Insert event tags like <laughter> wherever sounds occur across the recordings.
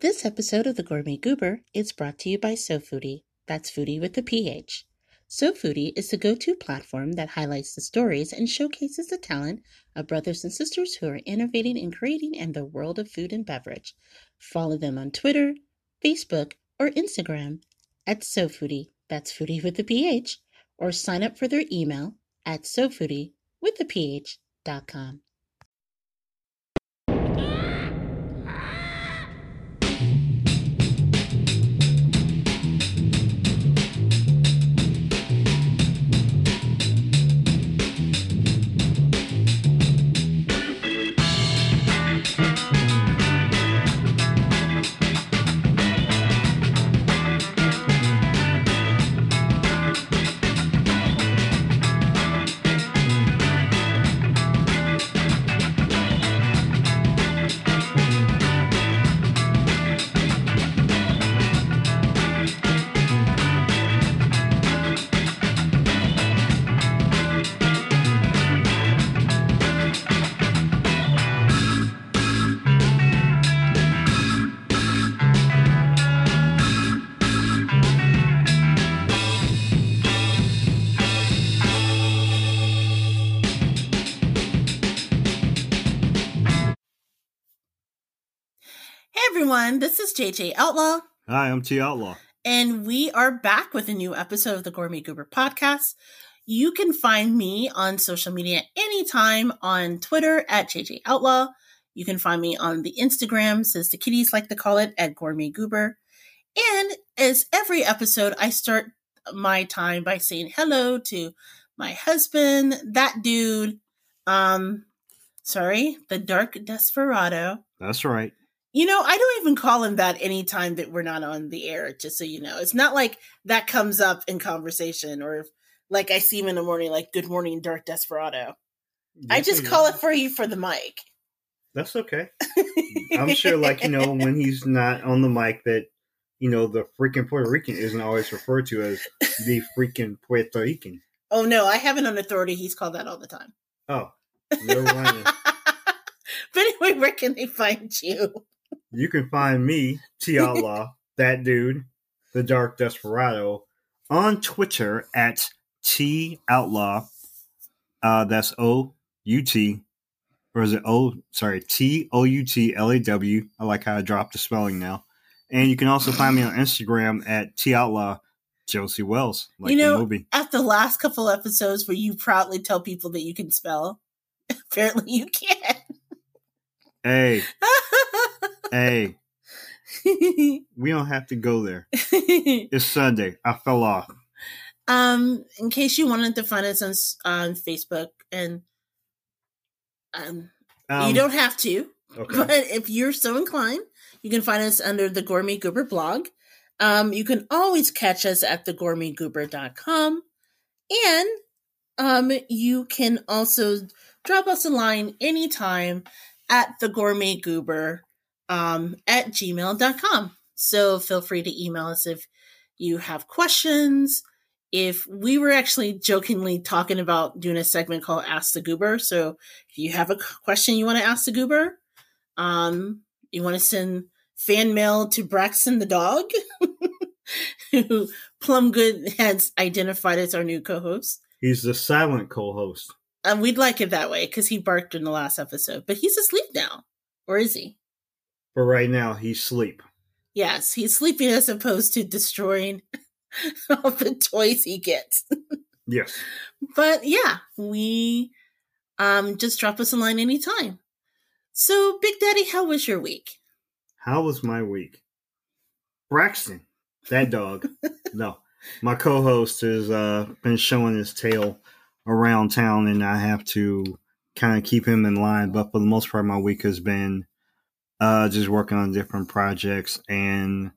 This episode of The Gourmet Goober is brought to you by SoulPhoodie. That's foodie with the PH. SoulPhoodie is the go to platform that highlights the stories and showcases the talent of brothers and sisters who are innovating and creating in the world of food and beverage. Follow them on Twitter, Facebook, or Instagram at SoulPhoodie. That's foodie with the PH. Or sign up for their email at SoulPhoodie with the PH.com. Hey everyone, this is JJ Outlaw, Hi, I'm T Outlaw. and we are back with a new episode of the Gourmet Goober podcast. You can find me on social media anytime on Twitter at JJ Outlaw. You can find me on the Instagram, says the kitties like to call it, at Gourmet Goober. And as every episode, I start my time by saying hello to my husband, that dude, um, sorry, the Dark Desperado. That's right. You know, I don't even call him that anytime that we're not on the air, just so you know. It's not like that comes up in conversation or if, like I see him in the morning, like, good morning, Dark Desperado. I just call it for you for the mic. That's okay. I'm sure, like you <laughs> know, when he's not on the mic, that you know the freaking Puerto Rican isn't always referred to as the freaking Puerto Rican. Oh, no, I have it on authority. He's called that all the time. Oh, never mind. <laughs> but anyway, where can they find you? You can find me T Outlaw, <laughs> that dude, the Dark Desperado, on Twitter at T Outlaw. Uh, that's O U T, or is it O? Sorry, T O U T L A W. I like how I dropped the spelling now. And you can also find me on Instagram at T Outlaw Josey Wales, like You know- the movie. At the last couple episodes where you proudly tell people that you can spell, <laughs> apparently you can't. Hey, <laughs> hey, <laughs> we don't have to go there. <laughs> It's Sunday. I fell off. Um, in case you wanted to find us on on Facebook, and um, Um, you don't have to, Okay. but if you're so inclined, you can find us under the Gourmet Goober blog. Um, you can always catch us at thegourmetgoober.com, and um, you can also drop us a line anytime at the Gourmet Goober um, at gmail.com. So feel free to email us if you have questions. If we were actually jokingly talking about doing a segment called Ask the Goober. So if you have a question you want to ask the Goober, um, you want to send fan mail to Braxton the dog, <laughs> who Plumgood has identified as our new co host. He's the silent co-host. Um, we'd like it that way because he barked in the last episode, but he's asleep now. Or is he? But right now he's asleep. Yes, he's sleeping as opposed to destroying <laughs> all the toys he gets. <laughs> Yes. But yeah, we um just drop us a line anytime. So, Big Daddy, how was your week? How was my week? Braxton, that dog. <laughs> no, my co-host has uh, been showing his tail around town, and I have to kind of keep him in line. But for the most part, my week has been uh, just working on different projects and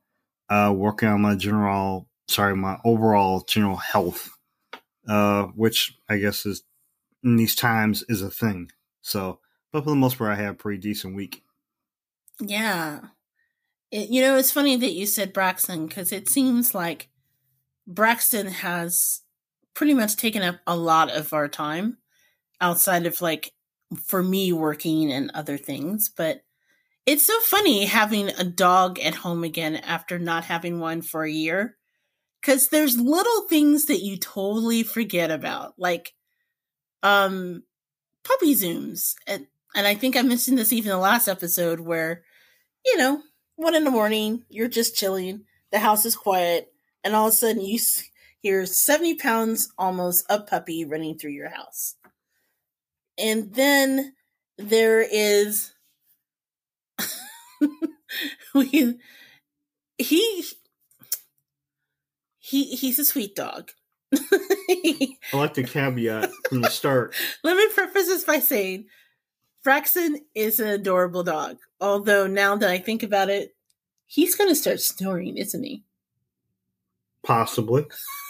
uh, working on my general, sorry, my overall general health, uh, which I guess is in these times is a thing. So, but for the most part, I had a pretty decent week. Yeah. It, you know, it's funny that you said Braxton because it seems like Braxton has pretty much taken up a lot of our time outside of like for me working and other things. But It's so funny having a dog at home again after not having one for a year. Cause there's little things that you totally forget about, like um puppy zooms. And and I think I mentioned this even the last episode where, you know, one in the morning, you're just chilling, the house is quiet, and all of a sudden you <laughs> hear 70 pounds almost a puppy running through your house. And then there is <laughs> we he he he's a sweet dog. I like the caveat from the start. <laughs> Let me preface this by saying Braxton is an adorable dog. Although now that I think about it, he's going to start snoring, isn't he? Possibly. <laughs>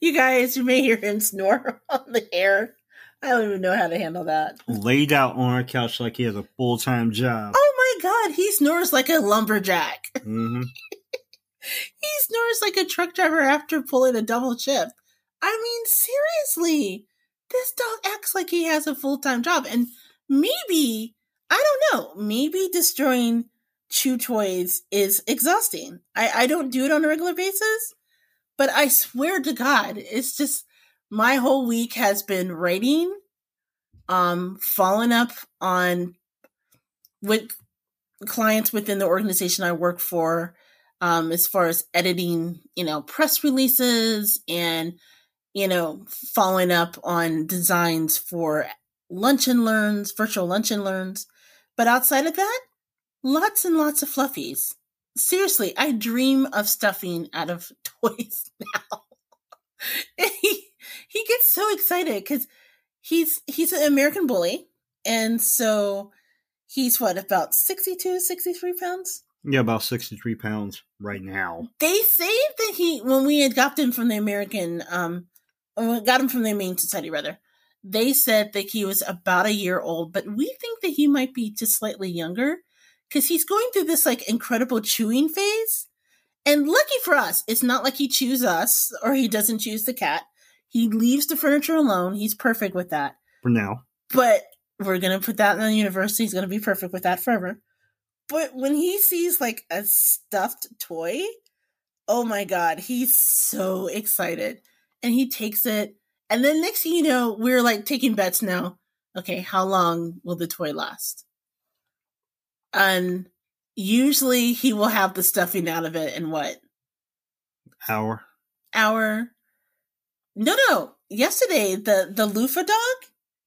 you guys, you may hear him <laughs> snore on the air. I don't even know how to handle that. Laid out on our couch like he has a full time job. Oh my god, he snores like a lumberjack. <laughs> Mm-hmm. he snores like a truck driver after pulling a double shift. I mean, seriously, this dog acts like he has a full time job. And maybe, I don't know, maybe destroying chew toys is exhausting. I, I don't do it on a regular basis, but I swear to God, it's just my whole week has been writing, um, following up on with clients within the organization I work for, um, as far as editing, you know, press releases and, you know, following up on designs for lunch and learns, virtual lunch and learns. But outside of that, lots and lots of fluffies. Seriously, I dream of stuffing out of <laughs> toys now. he he gets so excited because he's he's an American bully, and so he's what about 62, 63 pounds. Yeah, about sixty three pounds right now. They say that he when we had got him from the American um got him from the Humane Society rather they said that he was about a year old, but we think that he might be just slightly younger because he's going through this like incredible chewing phase. And lucky for us, it's not like he chews us or he doesn't choose the cat. He leaves the furniture alone. He's perfect with that. For now. But we're going to put that in the universe. He's going to be perfect with that forever. But when he sees like a stuffed toy, oh my God, he's so excited. And he takes it and then next thing you know, we're like taking bets now. Okay, how long will the toy last? And usually he will have the stuffing out of it in what? Hour. Hour. No, no. Yesterday, the the loofah dog,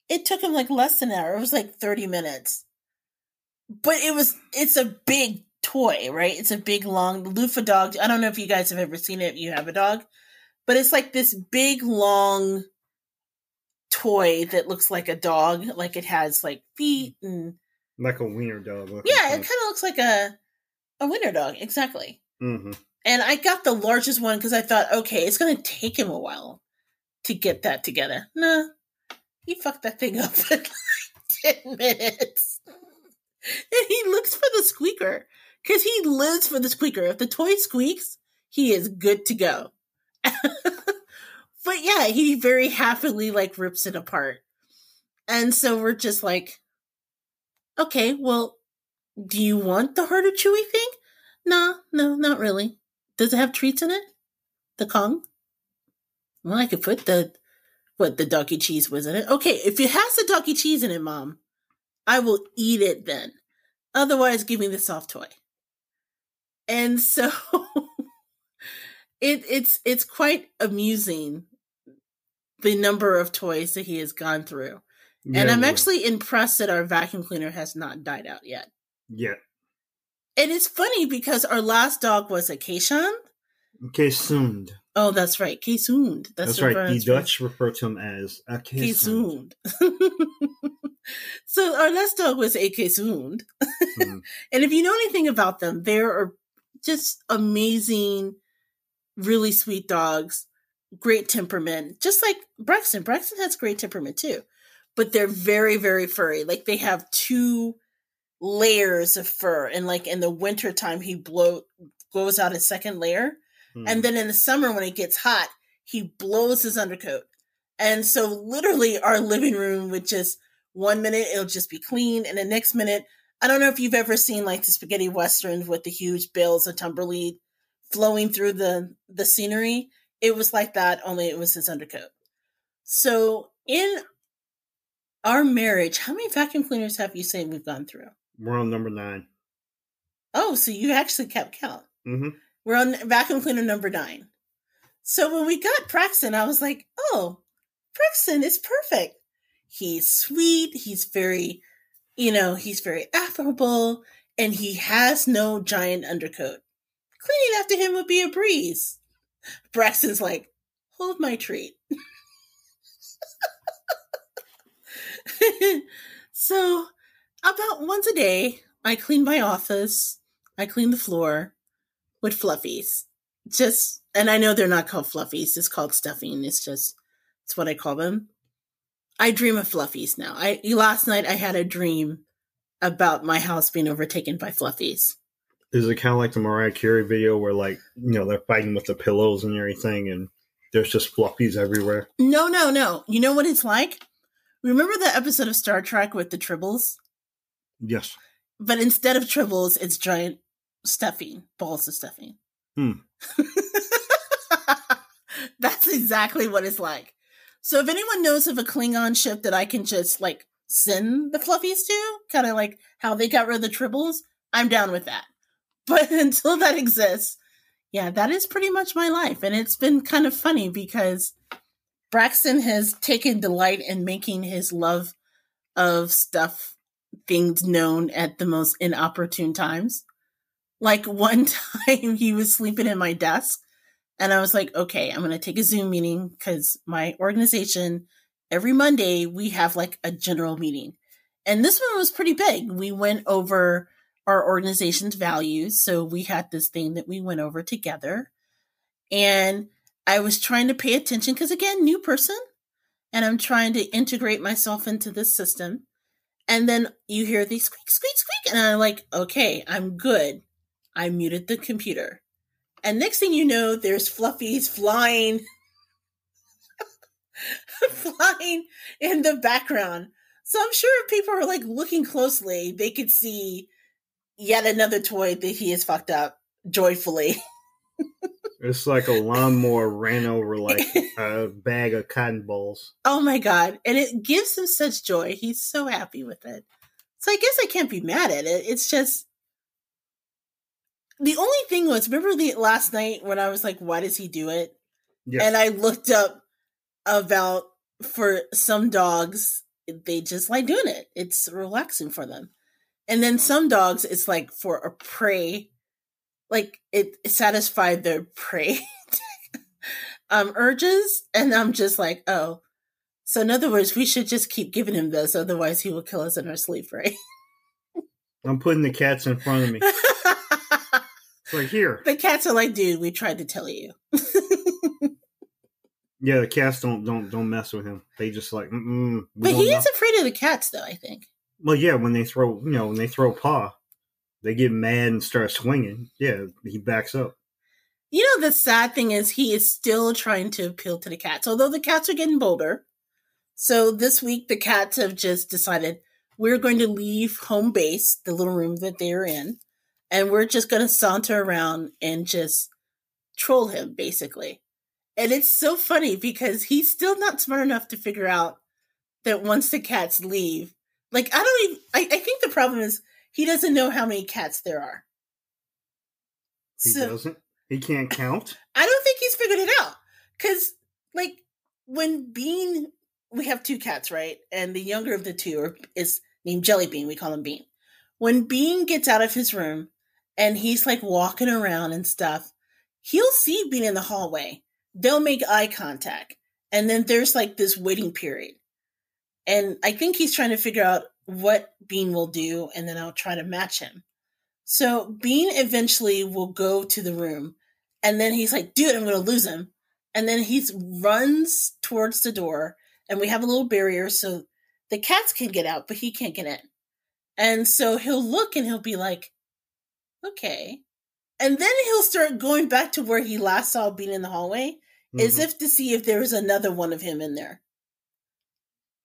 it took him like less than an hour. It was like 30 minutes. But it was it's a big toy, right? It's a big long loofah dog. I don't know if you guys have ever seen it if you have a dog but it's like this big long toy that looks like a dog like it has like feet and like a wiener dog yeah it kind of looks like a a wiener dog exactly. Mm-hmm. and i got the largest one because i thought okay it's going to take him a while to get that together. Nah he fucked that thing <laughs> up in like 10 minutes. And he looks for the squeaker because he lives for the squeaker. If the toy squeaks he is good to go. <laughs> But yeah, he very happily like rips it apart. And so we're just like, okay, well, do you want the harder chewy thing? Nah, no, not really. Does it have treats in it? The Kong? Well, I could put the what the ducky cheese was in it. Okay, if it has the ducky cheese in it, mom, I will eat it then. Otherwise, give me the soft toy. And so <laughs> it it's it's quite amusing the number of toys that he has gone through. Yeah, and I'm actually impressed that our vacuum cleaner has not died out yet. Yet. And it's funny because our last dog was a Keeshond. Keesund. Oh, that's right. Keesund. That's, that's right. The Dutch refer to him as a Keesund. <laughs> so our last dog was a Keesund. Mm. <laughs> and if you know anything about them, they are just amazing really sweet dogs, great temperament, just like Braxton. Braxton has great temperament too, but they're very, very furry. Like they have two layers of fur, and like in the winter time, he blow blows out his second layer, hmm. and then in the summer when it gets hot, he blows his undercoat. And so, literally, our living room would just one minute it'll just be clean, and the next minute I don't know if you've ever seen like the spaghetti westerns with the huge bales of tumbleweed flowing through the the scenery. It was like that, only it was his undercoat. So in our marriage, how many vacuum cleaners have you say we've gone through? We're on number nine. Oh, so you actually kept count. Mm-hmm. We're on vacuum cleaner number nine. So when we got Braxton, I was like, oh, Braxton is perfect. He's sweet. He's very, you know, he's very affable and he has no giant undercoat. Cleaning after him would be a breeze. Braxton's like, hold my treat. <laughs> so about once a day, I clean my office, I clean the floor with fluffies. Just, and I know they're not called fluffies, it's called stuffing. It's just, it's what I call them. I dream of fluffies now. I last night I had a dream about my house being overtaken by fluffies. Is it kind of like the Mariah Carey video where, like, you know, they're fighting with the pillows and everything, and there's just fluffies everywhere? No, no, no. You know what it's like? Remember the episode of Star Trek with the tribbles? Yes. But instead of tribbles, it's giant stuffing, balls of stuffing. Hmm. <laughs> That's exactly what it's like. So if anyone knows of a Klingon ship that I can just like send the fluffies to, kind of like how they got rid of the tribbles, I'm down with that. <laughs> But until that exists, yeah, that is pretty much my life. And it's been kind of funny because Braxton has taken delight in making his love of stuff things known at the most inopportune times. Like one <laughs> time he was sleeping in my desk and I was like, okay, I'm going to take a Zoom meeting because my organization, every Monday, we have like a general meeting. And this one was pretty big. We went over our organization's values. So we had this thing that we went over together. And I was trying to pay attention because, again, new person. And I'm trying to integrate myself into this system. And then you hear these squeak, squeak, squeak. And I'm like, okay, I'm good. I muted the computer. And next thing you know, there's fluffies flying, <laughs> flying in the background. So I'm sure if people are like looking closely, they could see yet another toy that he has fucked up joyfully. <laughs> it's like a lawnmower ran over like a bag of cotton balls. Oh my god. And it gives him such joy. He's so happy with it. So I guess I can't be mad at it. It's just the only thing was remember the last night when I was like, why does he do it? Yes. And I looked up about for some dogs, they just like doing it. It's relaxing for them. And then some dogs, it's like for a prey, like it satisfied their <laughs> prey um urges. And I'm just like, oh. So in other words, we should just keep giving him this, otherwise he will kill us in our sleep, right? I'm putting the cats in front of me. It's <laughs> like here. The cats are like, dude, we tried to tell you. <laughs> yeah, the cats don't don't don't mess with him. They just like. but he is afraid of the cats, though. I think. Well, yeah, when they throw, you know, when they throw paw, they get mad and start swinging. Yeah, he backs up. You know, the sad thing is he is still trying to appeal to the cats, although the cats are getting bolder. So this week, the cats have just decided we're going to leave home base, the little room that they're in, and we're just going to saunter around and just troll him basically and it's so funny because he's still not smart enough to figure out that once the cats leave like i don't even i, I think the problem is he doesn't know how many cats there are he so, doesn't he can't count i don't think he's figured it out because like when bean we have two cats right and the younger of the two is named jelly bean we call him bean when bean gets out of his room and he's like walking around and stuff, he'll see Bean in the hallway. They'll make eye contact. And then there's like this waiting period. And I think he's trying to figure out what Bean will do, and then I'll try to match him. So Bean eventually will go to the room, and then he's like, dude, I'm going to lose him. And then he runs towards the door, and we have a little barrier so the cats can get out, but he can't get in. And so he'll look and he'll be like, okay. And then he'll start going back to where he last saw Bean in the hallway, mm-hmm. as if to see if there was another one of him in there.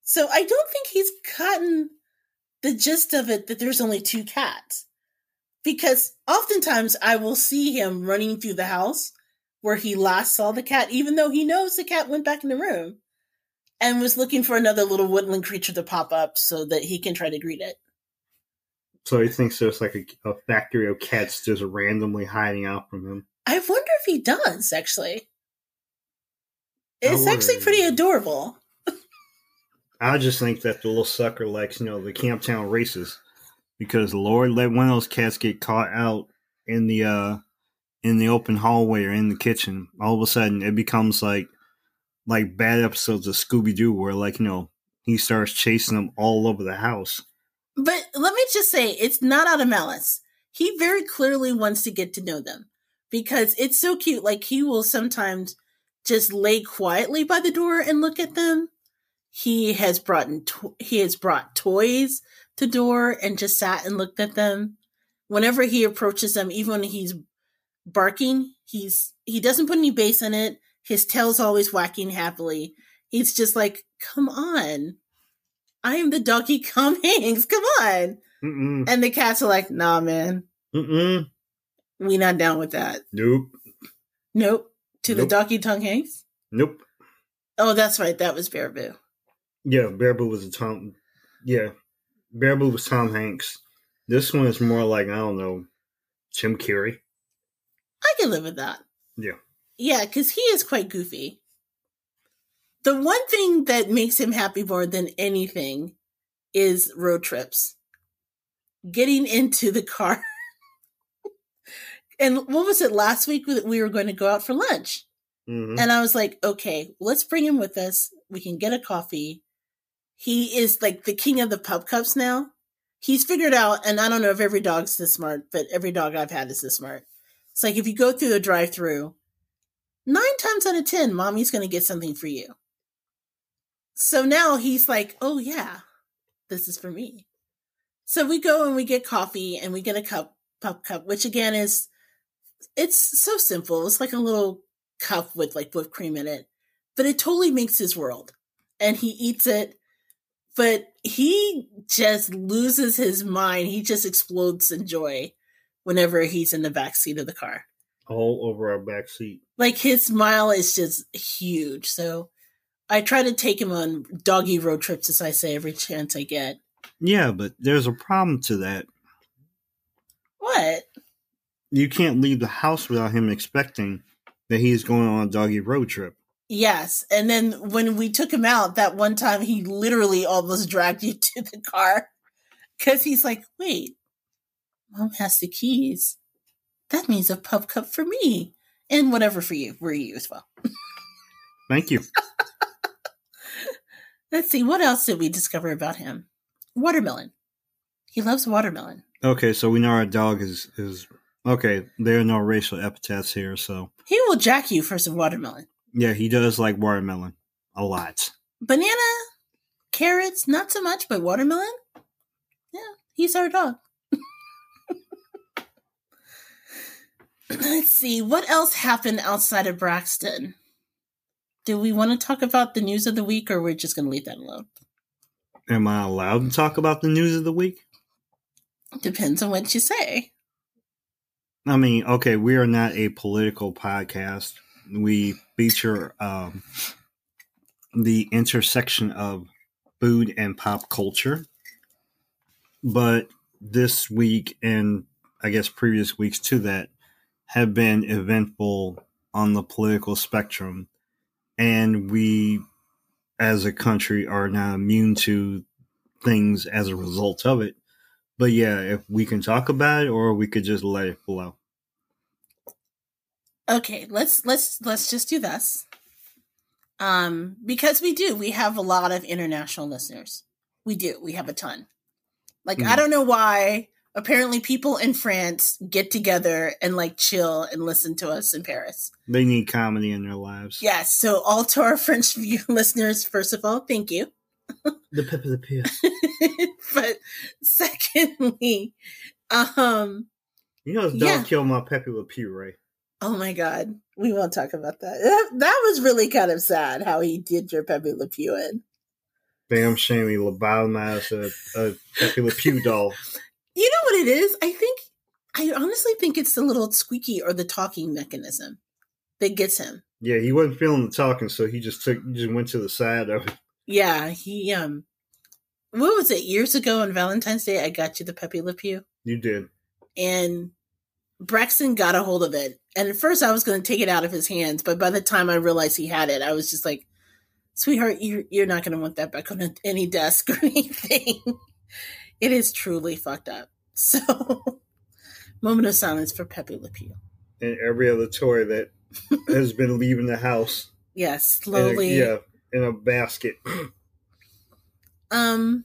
So I don't think he's gotten the gist of it that there's only two cats. Because oftentimes I will see him running through the house where he last saw the cat, even though he knows the cat went back in the room and was looking for another little woodland creature to pop up so that he can try to greet it. So he thinks there's like a, a factory of cats just randomly hiding out from him. I wonder if he does, actually. It's actually pretty adorable. I just think that the little sucker likes, you know, the Camptown races. Because Lord let one of those cats get caught out in the uh in the open hallway or in the kitchen. All of a sudden it becomes like like bad episodes of Scooby Doo where like, you know, he starts chasing them all over the house. But let me just say, it's not out of malice. He very clearly wants to get to know them because it's so cute. Like he will sometimes just lay quietly by the door and look at them. He has brought in to- he has brought toys to door and just sat and looked at them. Whenever he approaches them, even when he's barking, he's he doesn't put any bass in it. His tail's always whacking happily. He's just like, "Come on, I am the doggy <laughs> Come Hanks. Come on." Mm-mm. And the cats are like, nah, man, Mm-mm. we not down with that. Nope. Nope. To the Nope. Donkey Tongue Hanks? Nope. Oh, that's right. That was Bear Boo. Yeah, Bear Boo was a Tom. Yeah, Bear Boo was Tom Hanks. This one is more like I don't know, Jim Carrey. I can live with that. Yeah. Yeah, because he is quite goofy. The one thing that makes him happy more than anything is road trips. Getting into the car. <laughs> and what was it last week that we were going to go out for lunch? hmm And I was like, okay, let's bring him with us. We can get a coffee. He is like the king of the pup cups now. He's figured out, and I don't know if every dog's this smart, but every dog I've had is this smart. It's like if you go through the drive through, nine times out of 10, mommy's going to get something for you. So now he's like, oh, yeah, this is for me. So we go and we get coffee and we get a cup, pup cup, which again is, it's so simple. It's like a little cup with like whipped cream in it, but it totally makes his world. And he eats it, but he just loses his mind. He just explodes in joy whenever he's in the back seat of the car. All over our back seat. Like his smile is just huge. So I try to take him on doggy road trips, as I say, every chance I get. Yeah, but there's a problem to that. What? You can't leave the house without him expecting that he's going on a doggy road trip. Yes. And then when we took him out that one time, he literally almost dragged you <laughs> to the car because he's like, wait, mom has the keys. That means a pup cup for me and whatever for you, for you as well. Thank you. <laughs> Let's see, what else did we discover about him? Watermelon. He loves watermelon. Okay, so we know our dog is is okay. There are no racial epithets here, so He will jack you for some watermelon. Yeah, he does like watermelon a lot. Banana, carrots, not so much, but watermelon? Yeah, he's our dog. <laughs> Let's see, what else happened outside of Braxton? Do we want to talk about the news of the week or we're just going to leave that alone? Am I allowed to talk about the news of the week? Depends on what you say. I mean, okay, we are not a political podcast. We feature um, the intersection of food and pop culture. But this week, and I guess previous weeks to that, have been eventful on the political spectrum. And we, as a country, are not immune to things as a result of it. But yeah, if we can talk about it, or we could just let it flow. Okay, let's let's let's just do this. Um because we do. We have a lot of international listeners. We do. We have a ton. Like I Mhm. don't know why apparently people in France get together and like chill and listen to us in Paris. They need comedy in their lives. Yes, so all to our <laughs> French view listeners, first of all, thank you. the pip of the pear. <laughs> but secondly, um You know, don't Yeah. killed my Pepe Le Pew, right? Oh my God, we won't talk about that. That, that was really kind of sad how he did your Pepe Le Pew in. damn shame he lobotomized a, a Pepe Le Pew doll. <laughs> You know what it is? I think I honestly think it's the little squeaky or the talking mechanism that gets him. Yeah, he wasn't feeling the talking, so he just took just went to the side of it. Yeah, he um what was it, years ago on Valentine's Day I got you the Pepe Le Pew You did. and Braxton got a hold of it. And at first I was gonna take it out of his hands, but by the time I realized he had it, I was just like, Sweetheart, you're you're not gonna want that back on <laughs> any desk or anything. <laughs> it is truly fucked up. <laughs> So moment of silence for Pepe Le Pew. And every other toy that has been leaving the house. Yes, in a- slowly. yeah, in a basket. <gasps> <gasps> Um,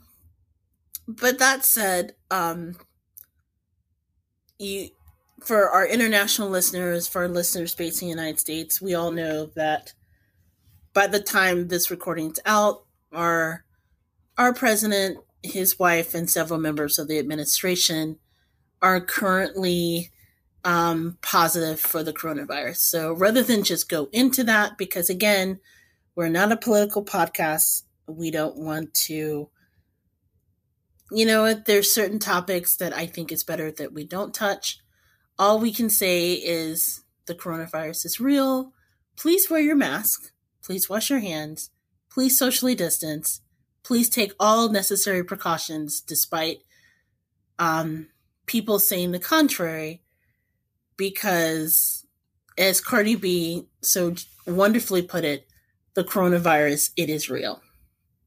but that said, um, you for our international listeners, for our listeners based in the United States, we all know that by the time this recording's out, our our president, his wife, and several members of the administration are currently um, positive for the coronavirus. So rather than just go into that, because again, we're not a political podcast, we don't want to. You know what? There's certain topics that I think it's better that we don't touch. All we can say is the coronavirus is real. Please wear your mask. Please wash your hands. Please socially distance. Please take all necessary precautions despite um, people saying the contrary. Because, as Cardi B so wonderfully put it, the coronavirus, it is real.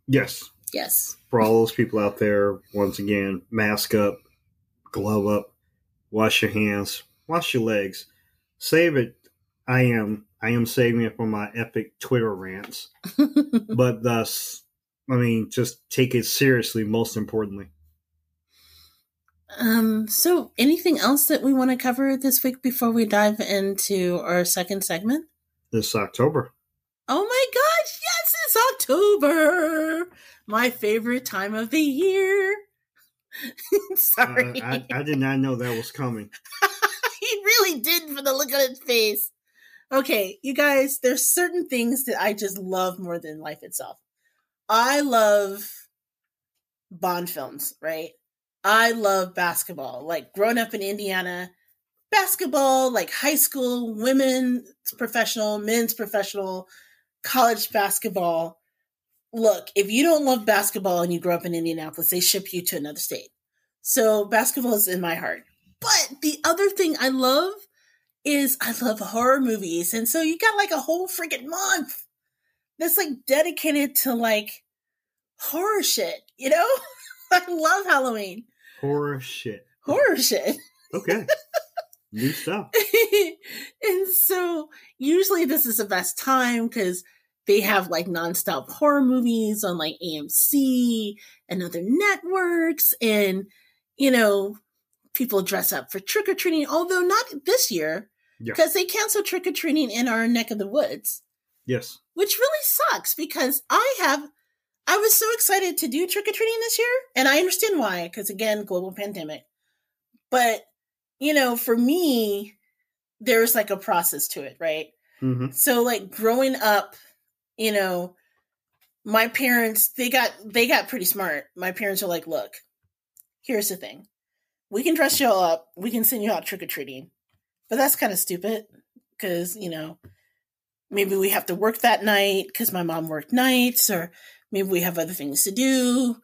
Yes. Yes. For all those people out there, once again, mask up, glove up, wash your hands, wash your legs. Save it. I am. I am saving it for my epic Twitter rants. <laughs> but thus, I mean, just take it seriously, most importantly. Um, so anything else that we want to cover this week before we dive into our second segment? This October. Oh my gosh, yes, it's October. My favorite time of the year. <laughs> Sorry. Uh, I, I did not know that was coming. <laughs> he really did for the look on his face. Okay, you guys, there's certain things that I just love more than life itself. I love Bond films, right? I love basketball. Like growing up in Indiana, basketball, like high school, women's professional, men's professional, college basketball. Look, if you don't love basketball and you grew up in Indianapolis, they ship you to another state. So basketball is in my heart. But the other thing I love is I love horror movies. And so you got like a whole freaking month that's like dedicated to like horror shit, you know? <laughs> I love Halloween. Horror shit. Horror shit. Okay. <laughs> New stuff. <laughs> and so usually this is the best time because they have like nonstop horror movies on like AMC and other networks. And, you know, people dress up for trick or treating, although not this year Yeah. because they canceled trick or treating in our neck of the woods, Yes. which really sucks because I have. I was so excited to do trick or treating this year, and I understand why, because again, global pandemic. But, you know, for me, there's like a process to it, right? hmm So like growing up, you know, my parents they got they got pretty smart. My parents are like, "Look, here's the thing. We can dress you all up. We can send you out trick or treating. But that's kind of stupid cuz, you know, maybe we have to work that night cuz my mom worked nights or maybe we have other things to do.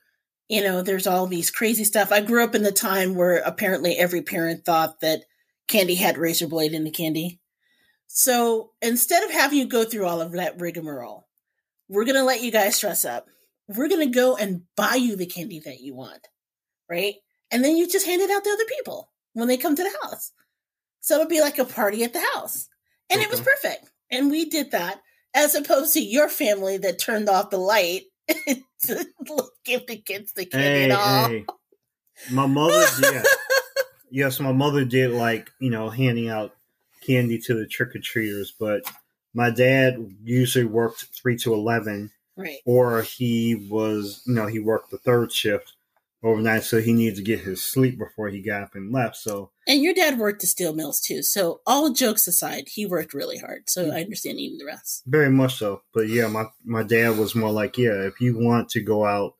You know, there's all these crazy stuff. I grew up in the time where apparently every parent thought that candy had razor blade in the candy. So instead of having you go through all of that rigmarole, we're going to let you guys dress up. We're going to go and buy you the candy that you want, right? And then you just hand it out to other people when they come to the house. So it'll be like a party at the house. And it was mm-hmm. perfect. And we did that as opposed to your family that turned off the light <laughs> to <laughs> give the kids the candy Hey, all. hey. My mother, <laughs> yeah. yes, my mother did like, you know, handing out candy to the trick or treaters, but my dad usually worked 3 to 11, Right. or he was, you know, he worked the third shift. overnight, so he needed to get his sleep before he got up and left. So And your dad worked the steel mills too. So all jokes aside, he worked really hard. So mm. I understand even the rest. very much so. But yeah, my my dad was more like, yeah, if you want to go out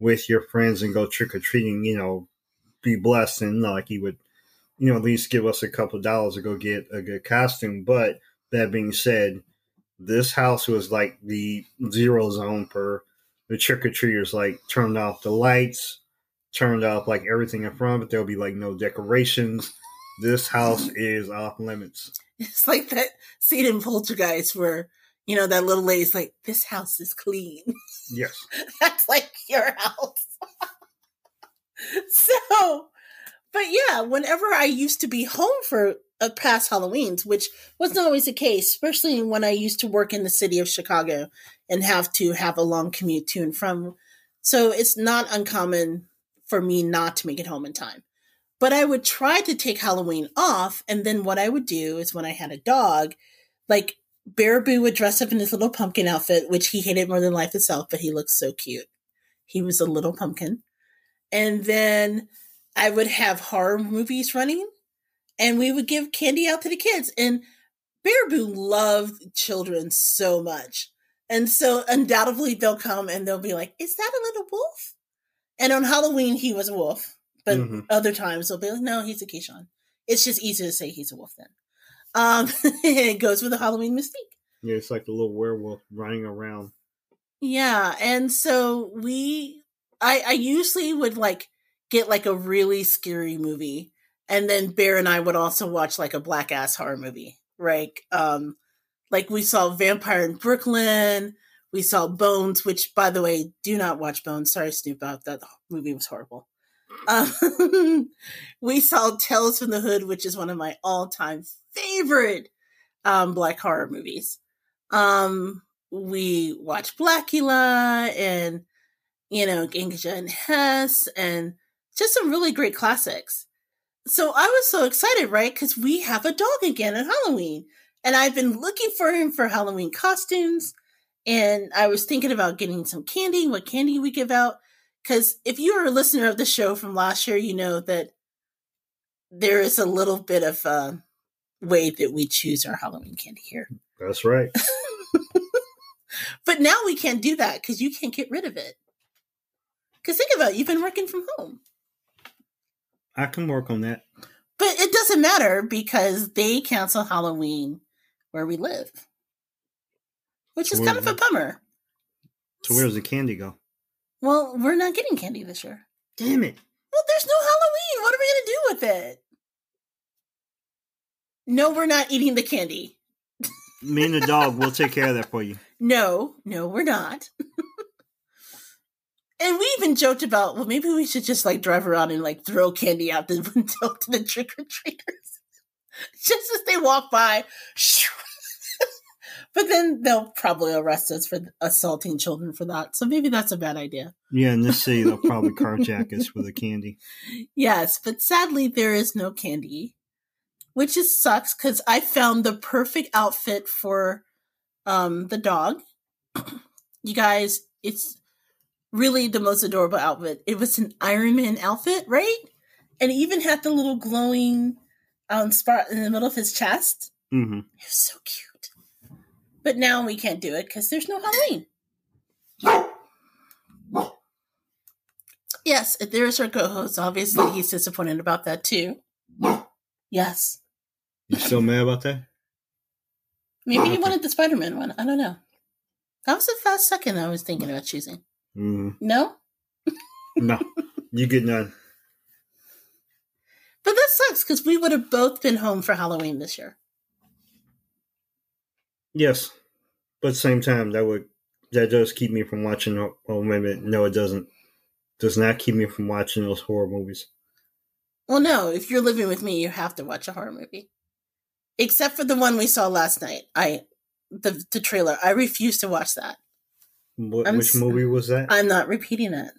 with your friends and go trick or treating, you know, be blessed, and like he would, you know, at least give us a couple of dollars to go get a good costume. But that being said, this house was like the zero zone for the trick or treaters. Like turned off the lights, turned off like everything in front, but there'll be like no decorations. This house is off limits. <laughs> It's like that scene in Poltergeist where, you know, that little lady's like, this house is clean. Yes. <laughs> That's like your house. <laughs> so, but yeah, whenever I used to be home for uh, past Halloweens, which wasn't always the case, especially when I used to work in the city of Chicago and have to have a long commute to and from. So it's not uncommon for me not to make it home in time. But I would try to take Halloween off. And then what I would do is when I had a dog, like Baraboo would dress up in his little pumpkin outfit, which he hated more than life itself, but he looked so cute. He was a little pumpkin. And then I would have horror movies running and we would give candy out to the kids. And Baraboo loved children so much. And so undoubtedly they'll come and they'll be like, Is that a little wolf? And on Halloween, he was a wolf. But Mhm. other times they'll be like, No, he's a Keeshond. It's just easier to say he's a wolf then. Um, <laughs> it goes with the Halloween mystique. Yeah, it's like the little werewolf running around. Yeah, and so we I I usually would like get like a really scary movie and then Bear and I would also watch like a black ass horror movie, right? Um like we saw Vampire in Brooklyn, we saw Bones, which by the way, do not watch Bones. Sorry Snoop out that movie was horrible. Um, <laughs> we saw Tales from the Hood, which is one of my all-time favorite um black horror movies. Um we watched Blacula and you know Ganja and Hess and just some really great classics. So I was so excited, right? Because we have a dog again at Halloween, and I've been looking for him for Halloween costumes. And I was thinking about getting some candy. What candy we give out? Because if you are a listener of the show from last year, you know that there is a little bit of a way that we choose our Halloween candy here. That's right. <laughs> But now we can't do that because you can't get rid of it. Because think about it, you've been working from home. I can work on that. But it doesn't matter because they cancel Halloween where we live. Which is kind of a bummer. So where does the candy go? Well, we're not getting candy this year. Damn it. Well, there's no Halloween. What are we going to do with it? No, we're not eating the candy. Me and the dog will take care of that for you. <laughs> No, no, we're not. <laughs> and we even joked about, well, maybe we should just like drive around and like throw candy out the <laughs> window to the trick or treaters. <laughs> just as they walk by. <laughs> but then they'll probably arrest us for assaulting children for that. So maybe that's a bad idea. Yeah, in this city they'll probably carjack us with the candy. Yes, but sadly there is no candy, which is sucks because I found the perfect outfit for um the dog. <clears throat> you guys, it's really the most adorable outfit. It was an Iron Man outfit, right? And it even had the little glowing um spot in the middle of his chest. hmm It was so cute. But now we can't do it because there's no Halloween. Yes, there's our co-host. Obviously, he's disappointed about that too. Yes, You still mad about that? maybe he wanted the Spider-Man one. I don't know. That was the fast second I was thinking about choosing. Mm, No, <laughs> no, you get none. but that sucks because we would have both been home for Halloween this year. Yes, but at the same time, that would that does keep me from watching. Oh, wait a minute, no, it doesn't. Does not keep me from watching those horror movies. Well, no, if you're living with me, you have to watch a horror movie. Except for the one we saw last night. I the the trailer. I refuse to watch that. What, I'm which movie was that? I'm not repeating it.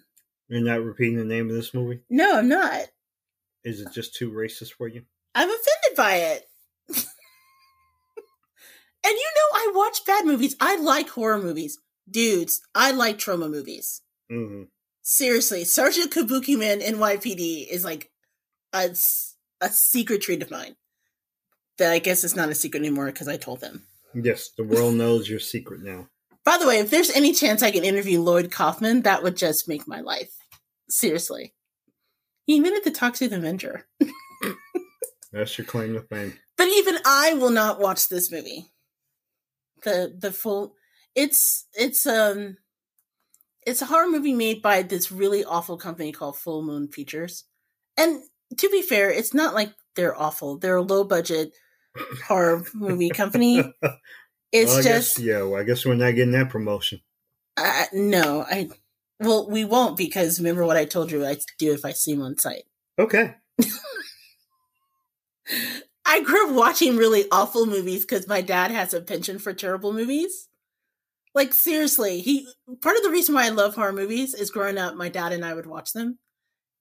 You're not repeating the name of this movie. No, I'm not. Is it just too racist for you? I'm offended by it. <laughs> and you know I watch bad movies. I like horror movies. Dudes, I like trauma movies. hmm Seriously, Sergeant Kabuki Man NYPD is like a, a secret treat of mine. That I guess is not a secret anymore because I told them. Yes, the world knows your secret now. By the way, if there's any chance I can interview Lloyd Kaufman, that would just make my life. Seriously. He invented the Toxic Avenger. <laughs> That's your claim to fame. But even I will not watch this movie. The the full it's it's um it's a horror movie made by this really awful company called Full Moon Features. And to be fair, it's not like they're awful. They're a low budget <laughs> horror movie company. <laughs> It's Well, just guess, yeah. Well, I guess we're not getting that promotion. uh, no, I well, we won't because remember what I told you I do if I see him on site. Okay. <laughs> I grew up watching really awful movies because my dad has a penchant for terrible movies. Like seriously, he part of the reason why I love horror movies is growing up, my dad and I would watch them,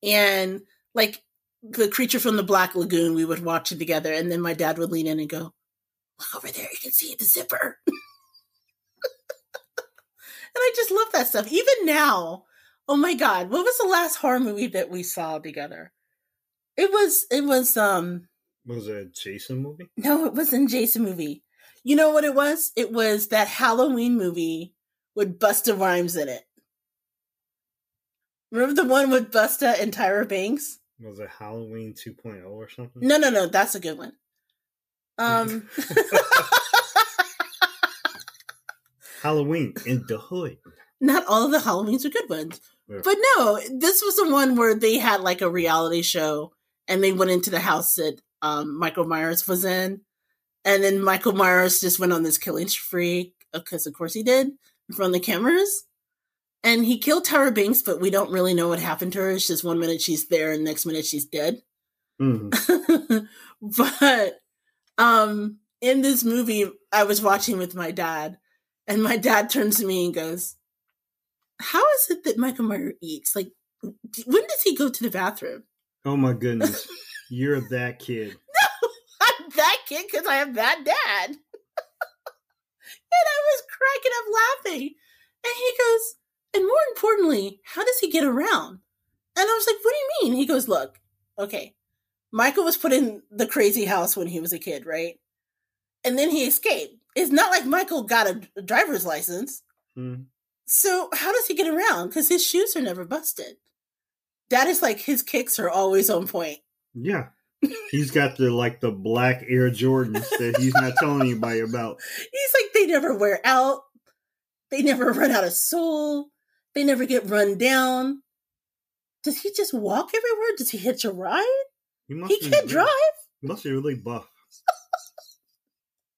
and like the creature from the Black Lagoon, we would watch it together, and then my dad would lean in and go, "Look over there, you can see the zipper." <laughs> and I just love that stuff. Even now, oh my god, what was the last horror movie that we saw together? It was it was um Was it a Jason movie? no, it wasn't Jason movie. You know what it was? It was that Halloween movie with Busta Rhymes in it. Remember the one with Busta and Tyra Banks? Was it Halloween 2.0 or something? No, no, no, that's a good one. Um <laughs> Halloween in the hood. not all of the Halloweens are good ones. Yeah. But no, this was the one where they had like a reality show and they went into the house that um, Michael Myers was in. And then Michael Myers just went on this killing spree, because of course he did, in front of the cameras. And he killed Tyra Banks, but we don't really know what happened to her. It's just one minute she's there and next minute she's dead. Mhm. <laughs> but um in this movie I was watching with my dad, and my dad turns to me and goes, How is it that Michael Myers eats? Like when does he go to the bathroom? Oh my <laughs> goodness. You're that kid. No, I'm that kid because I have that dad. <laughs> and I was cracking up laughing. And he goes, and more importantly, how does he get around? And I was like, what do you mean? He goes, look, okay, Michael was put in the crazy house when he was a kid, right? And then he escaped. It's not like Michael got a, driver's license. Hmm. So how does he get around? Because his shoes are never busted. That is like his kicks are always on point. Yeah. He's got the like the black Air Jordans that he's not telling anybody about. <laughs> He's like, they never wear out. They never run out of soul. They never get run down. Does he just walk everywhere? Does he hitch a ride? He, must He be can't drive. He must be really buff. <laughs>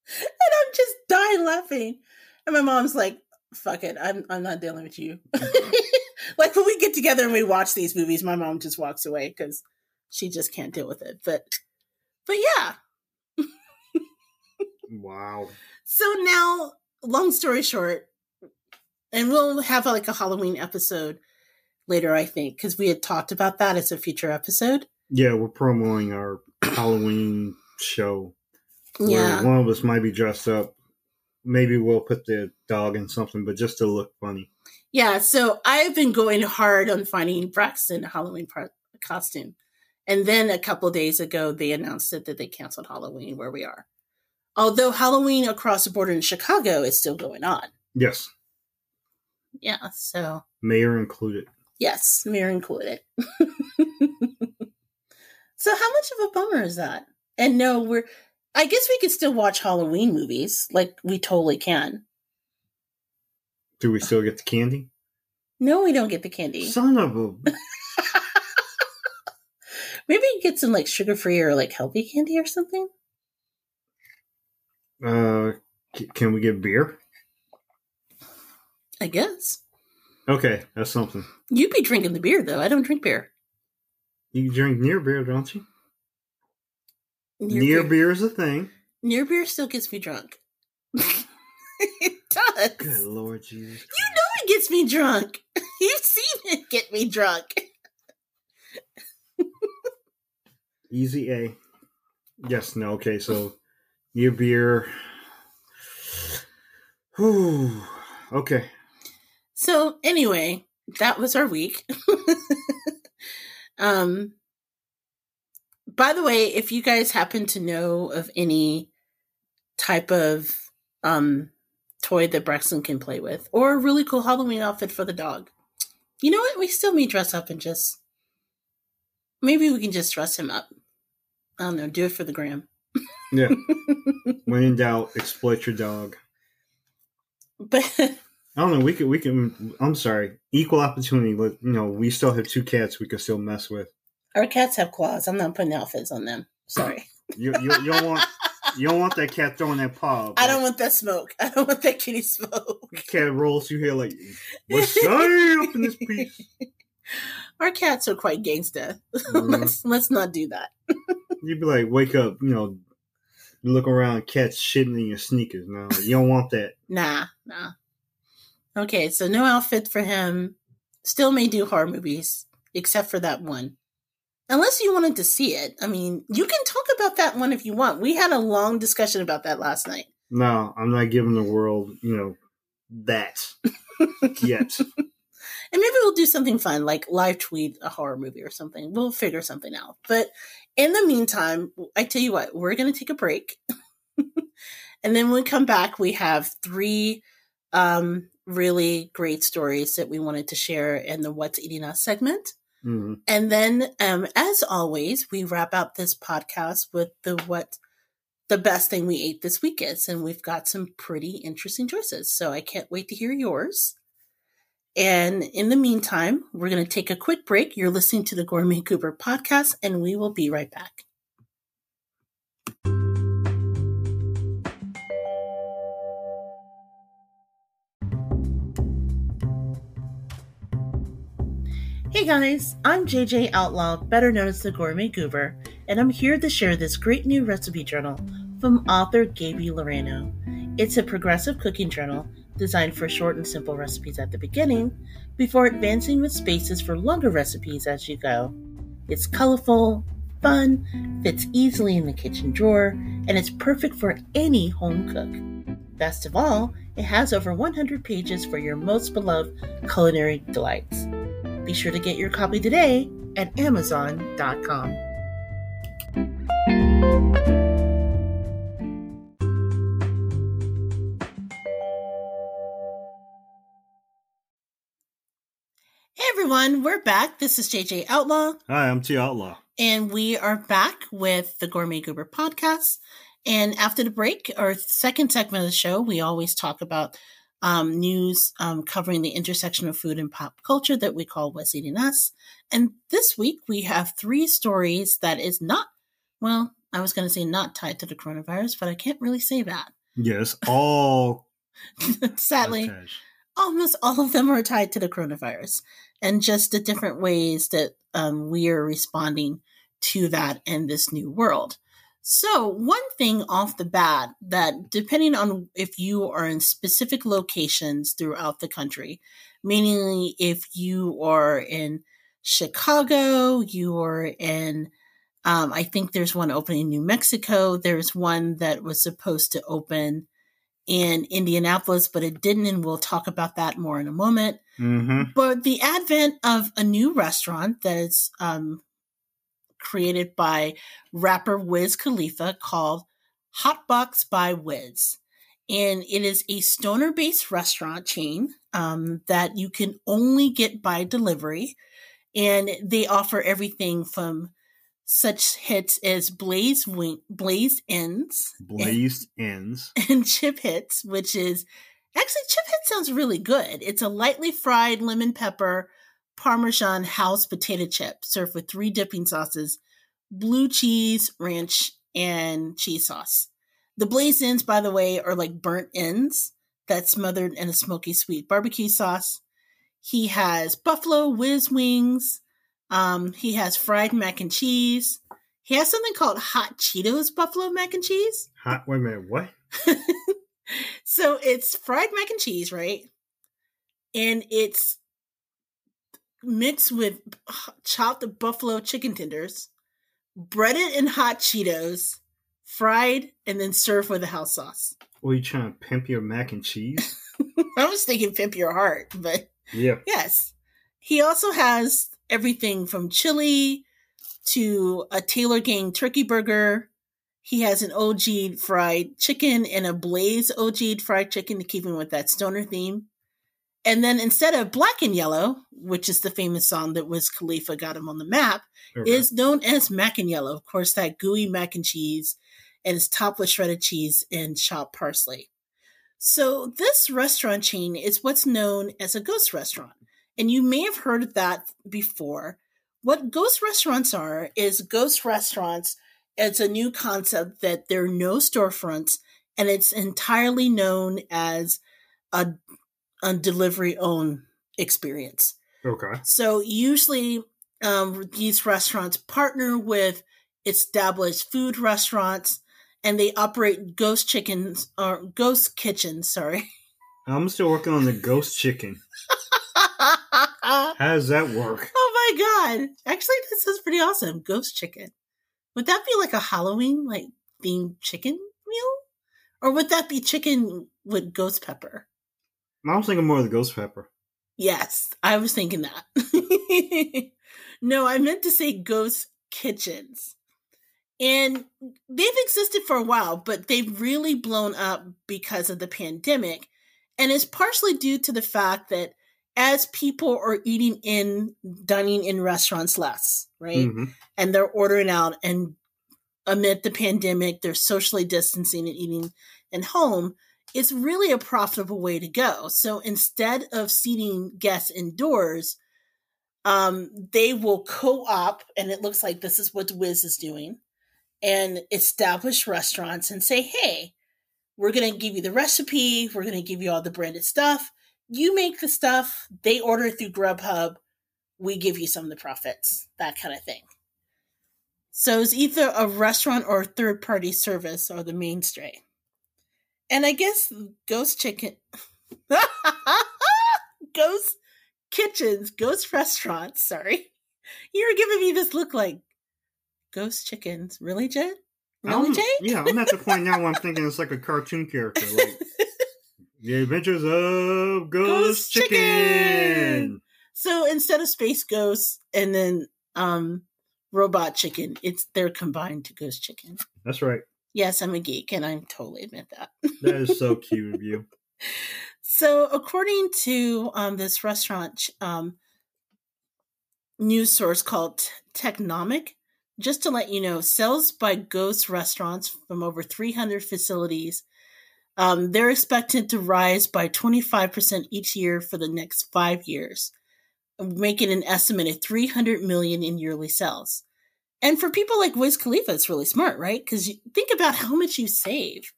And I'm just dying laughing. And my mom's like, fuck it. I'm I'm not dealing with you. <laughs> <laughs> like when we get together and we watch these movies, my mom just walks away because she just can't deal with it. But but yeah. Wow. So now, long story short, and we'll have like a Halloween episode later, I think, because we had talked about that as a future episode. Yeah, we're promoting our <clears throat> Halloween show. Where Yeah. One of us might be dressed up. Maybe we'll put the dog in something, but just to look funny. Yeah. So I've been going hard on finding Braxton a Halloween pro- costume. And then a couple days ago, they announced it that they canceled Halloween where we are. Although Halloween across the border in Chicago is still going on. Yes, Yeah. So, mayor included. yes, mayor included. <laughs> so, how much of a bummer is that? And no, we're, I guess we could still watch Halloween movies. Like, we totally can. Do we still get the candy? No, we don't get the candy. Son of a. <laughs> Maybe get some like sugar free or like healthy candy or something. Uh, can we get beer? I guess. Okay, that's something. You'd be drinking the beer though. I don't drink beer. You drink near beer, don't you? Near, Near, beer. beer is a thing. Near beer still gets me drunk. <laughs> it does. Good Lord Jesus. You know it gets me drunk. <laughs> You've seen it get me drunk. Easy A. Yes, no, okay, so near beer. Whew. Okay. So anyway, that was our week. <laughs> um, by the way, if you guys happen to know of any type of um toy that Braxton can play with, or a really cool Halloween outfit for the dog, you know what? We still may dress up and just maybe we can just dress him up. I don't know, do it for the gram. Yeah. <laughs> when in doubt, exploit your dog. But <laughs> I don't know. We could. We can. I'm sorry. Equal opportunity. But you know, we still have two cats. We could still mess with. our cats have claws. I'm not putting outfits on them. Sorry. <laughs> You. You, you don't want. You don't want that cat throwing that paw. I don't want that smoke. <laughs> I don't want that kitty smoke. Cat rolls through here like, what's up in this piece? <laughs> Our cats are quite gangsta. Mhm. let's let's not do that. You'd be like, wake up. You know, you look around, cats shitting in your sneakers. No, you don't want that. Nah, nah. Okay, so no outfit for him. Still may do horror movies, except for that one. Unless you wanted to see it. I mean, you can talk about that one if you want. We had a long discussion about that last night. No, I'm not giving the world, you know, that yet. <laughs> And maybe we'll do something fun, like live tweet a horror movie or something. We'll figure something out. But in the meantime, I tell you what, we're going to take a break. <laughs> and then when we come back, we have three um, really great stories that we wanted to share in the What's Eating Us segment. Mhm. And then, um, as always, we wrap up this podcast with the what the best thing we ate this week is. And we've got some pretty interesting choices. So I can't wait to hear yours. And in the meantime, we're going to take a quick break. You're listening to the Gourmet Goober podcast, and we will be right back. Guys, I'm JJ Outlaw, better known as the Gourmet Goober, and I'm here to share this great new recipe journal from author Gaby Loreno. It's a progressive cooking journal designed for short and simple recipes at the beginning before advancing with spaces for longer recipes as you go. It's colorful, fun, fits easily in the kitchen drawer, and it's perfect for any home cook. Best of all, it has over 100 pages for your most beloved culinary delights. Be sure to get your copy today at Amazon.com. Hey everyone, we're back. This is JJ Outlaw, Hi, I'm T Outlaw. and we are back with the Gourmet Goober podcast. And after the break, our second segment of the show, we always talk about um, news um, covering the intersection of food and pop culture that we call What's Eating Us. And this week, we have three stories that is not, well, I was going to say not tied to the coronavirus, but I can't really say that. Yes, all. <laughs> Sadly, attached. almost all of them are tied to the coronavirus and just the different ways that um, we are responding to that in this new world. So, one thing off the bat that depending on if you are in specific locations throughout the country, meaning if you are in Chicago, you are in, um, I think there's one opening in New Mexico, there's one that was supposed to open in Indianapolis, but it didn't, and we'll talk about that more in a moment. Mm-hmm. But the advent of a new restaurant that is um, created by rapper Wiz Khalifa called Hotbox by Wiz. And it is a stoner based restaurant chain um, that you can only get by delivery. And they offer everything from such hits as Blaze Wing, Blaze Ends Blazed ends. <laughs> and chip hits, which is actually chip hit sounds really good. It's a lightly fried lemon pepper parmesan house potato chip served with three dipping sauces, blue cheese, ranch, and cheese sauce. The blazed ends, by the way, are like burnt ends that's smothered in a smoky sweet barbecue sauce. He has buffalo whiz wings. Um, he has fried mac and cheese. He has something called hot Cheetos buffalo mac and cheese. <laughs> Hot. Wait a minute. What? so it's fried mac and cheese, right? And it's mixed with chopped buffalo chicken tenders, breaded in hot Cheetos, fried, and then served with a house sauce. Were you trying to pimp your mac and cheese? <laughs> I was thinking pimp your heart, but Yeah. yes. He also has everything from chili to a Taylor Gang turkey burger. He has an OG fried chicken and a Blaze OG fried chicken to keep him with that stoner theme. And then instead of black and yellow, which is the famous song that Wiz Khalifa got him on the map, oh, Okay. is known as mac and yellow. Of course, that gooey mac and cheese and it's topped with shredded cheese and chopped parsley. So this restaurant chain is what's known as a ghost restaurant. And you may have heard of that before. What ghost restaurants are is ghost restaurants. It's a new concept that there are no storefronts and it's entirely known as a, a delivery own experience. okay. So usually um, these restaurants partner with established food restaurants and they operate ghost chickens or ghost kitchens, sorry. I'm still working on the ghost chicken. <laughs> How does that work? Oh my god. Actually this is pretty awesome. Ghost chicken. Would that be like a Halloween like themed chicken meal? Or would that be chicken with ghost pepper? I was thinking more of the ghost pepper. Yes, I was thinking that. <laughs> no, I meant to say ghost kitchens. And they've existed for a while, but they've really blown up because of the pandemic. And it's partially due to the fact that as people are eating in, dining in restaurants less, right? Mhm. and they're ordering out and amid the pandemic they're socially distancing and eating at home it's really a profitable way to go. So instead of seating guests indoors um, they will co-op and it looks like this is what wiz is doing and establish restaurants and say hey we're going to give you the recipe we're going to give you all the branded stuff. You make the stuff they order through grubhub we give you some of the profits that kind of thing. So it's either a restaurant or a third party service or the mainstay. And I guess ghost chicken, <laughs> ghost kitchens, ghost restaurants, sorry. You're giving me this look like ghost chickens. Really, Jed? Really, Jay? Yeah, I'm at the point now where I'm thinking it's like a cartoon character. Like <laughs> The Adventures of Ghost, Ghost Chicken. Chicken. So instead of space ghosts and then um robot chicken, it's they're combined to ghost chicken. That's right. Yes, I'm a geek and I totally admit that. That is so <laughs> cute of you. So, according to um, this restaurant um, news source called Technomic, just to let you know, sales by Ghost restaurants from over 300 facilities, um, they're expected to rise by 25% each year for the next five years, making an estimated 300 million in yearly sales. And for people like Wiz Khalifa, it's really smart, right? Because think about how much you save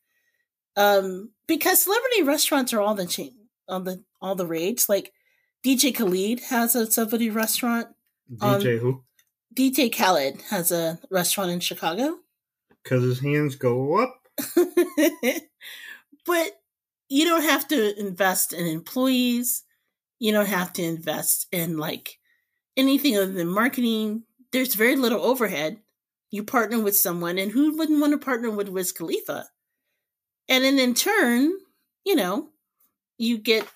um because celebrity restaurants are all the chain all the all the rage like dj Khaled has a celebrity restaurant Um, DJ who? dj khaled has a restaurant in chicago Because his hands go up. <laughs> but you don't have to invest in employees you don't have to invest in like anything other than marketing there's very little overhead you partner with someone and who wouldn't want to partner with wiz khalifa and then in turn you know you get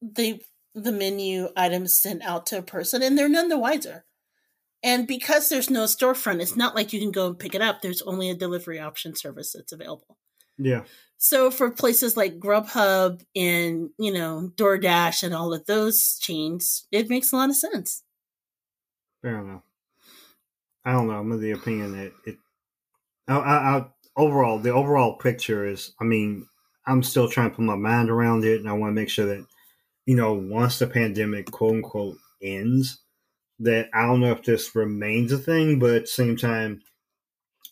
the the menu items sent out to a person and they're none the wiser and because there's no storefront it's not like you can go and pick it up there's only a delivery option service that's available Yeah. so for places like Grubhub and you know DoorDash and all of those chains, it makes a lot of sense. Fair enough. I don't know. I'm of the opinion that it. I, I, I overall, the overall picture is. I mean, I'm still trying to put my mind around it, and I want to make sure that, you know, once the pandemic, quote unquote, ends, that I don't know if this remains a thing, but at the same time,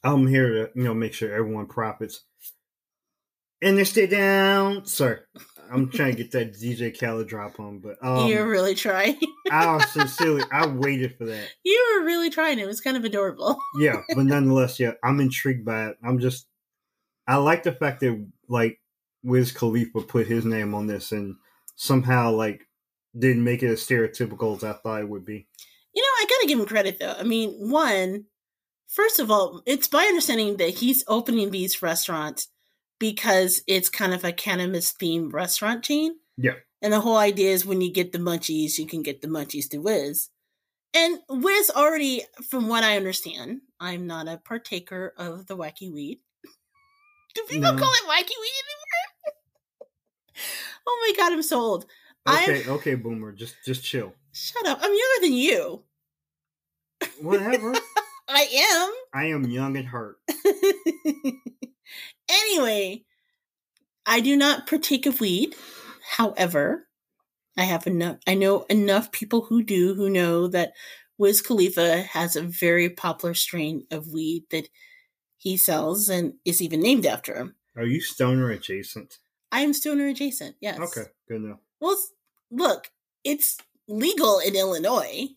I'm here to you know make sure everyone profits. And they stay down. Sorry, I'm trying to get that DJ Khaled drop on, but um, You're really trying. <laughs> I was sincerely, I waited for that. <laughs> you were really trying. It was kind of adorable. <laughs> yeah, but nonetheless, yeah, I'm intrigued by it. I'm just, I like the fact that like Wiz Khalifa put his name on this and somehow like didn't make it as stereotypical as I thought it would be. You know, I gotta give him credit though. I mean, one, first of all, it's my understanding that he's opening these restaurants because it's kind of a cannabis themed restaurant chain. Yeah. And the whole idea is when you get the munchies, you can get the munchies to Wiz. And Wiz already, from what I understand, I'm not a partaker of the wacky weed. <laughs> Do people No. call it wacky weed anymore? <laughs> oh my god, I'm so old. Okay, I'm okay, boomer. Just just chill. shut up. I'm younger than you. Whatever. <laughs> I am. I am young at heart. Anyway, I do not partake of weed. However, I have enough I know enough people who do who know that Wiz Khalifa has a very popular strain of weed that he sells and is even named after him. Are you stoner adjacent? I am stoner adjacent, yes. Okay, good enough. Well, look, it's legal in Illinois.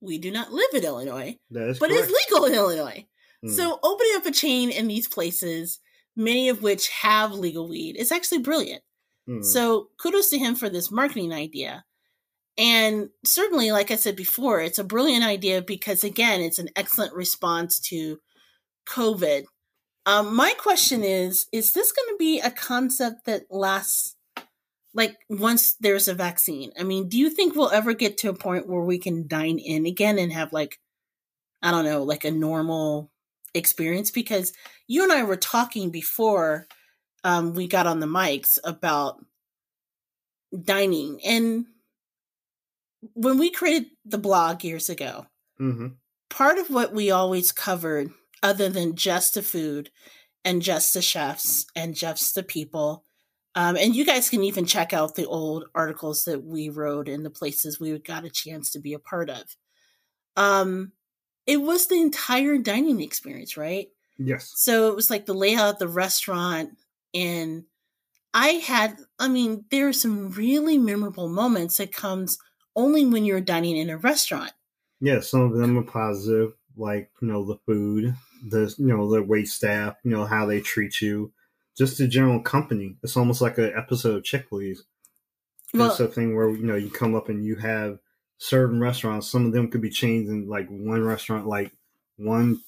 We do not live in Illinois, but correct. it's legal in Illinois. Mm. So opening up a chain in these places, many of which have legal weed, is actually brilliant. Mm. So kudos to him for this marketing idea. And certainly, like I said before, it's a brilliant idea because, again, it's an excellent response to COVID. Um, my question is Is this going to be a concept that lasts like once there's a vaccine? I mean, do you think we'll ever get to a point where we can dine in again and have like, I don't know, like a normal experience? Because you and I were talking before um, we got on the mics about dining. And when we created the blog years ago, Mhm. part of what we always covered, other than just the food and just the chefs and just the people, um, and you guys can even check out the old articles that we wrote and the places we got a chance to be a part of. Um, it was the entire dining experience, right? Yes. So it was like the layout of the restaurant, and I had, I mean, there are some really memorable moments that comes only when you're dining in a restaurant. Yeah, some of them are positive, like you know the food, the you know the wait staff, you know how they treat you, just the general company. It's almost like an episode of Chick. Well, it's a thing where you know you come up and you have certain restaurants. Some of them could be chains, and like one restaurant, like one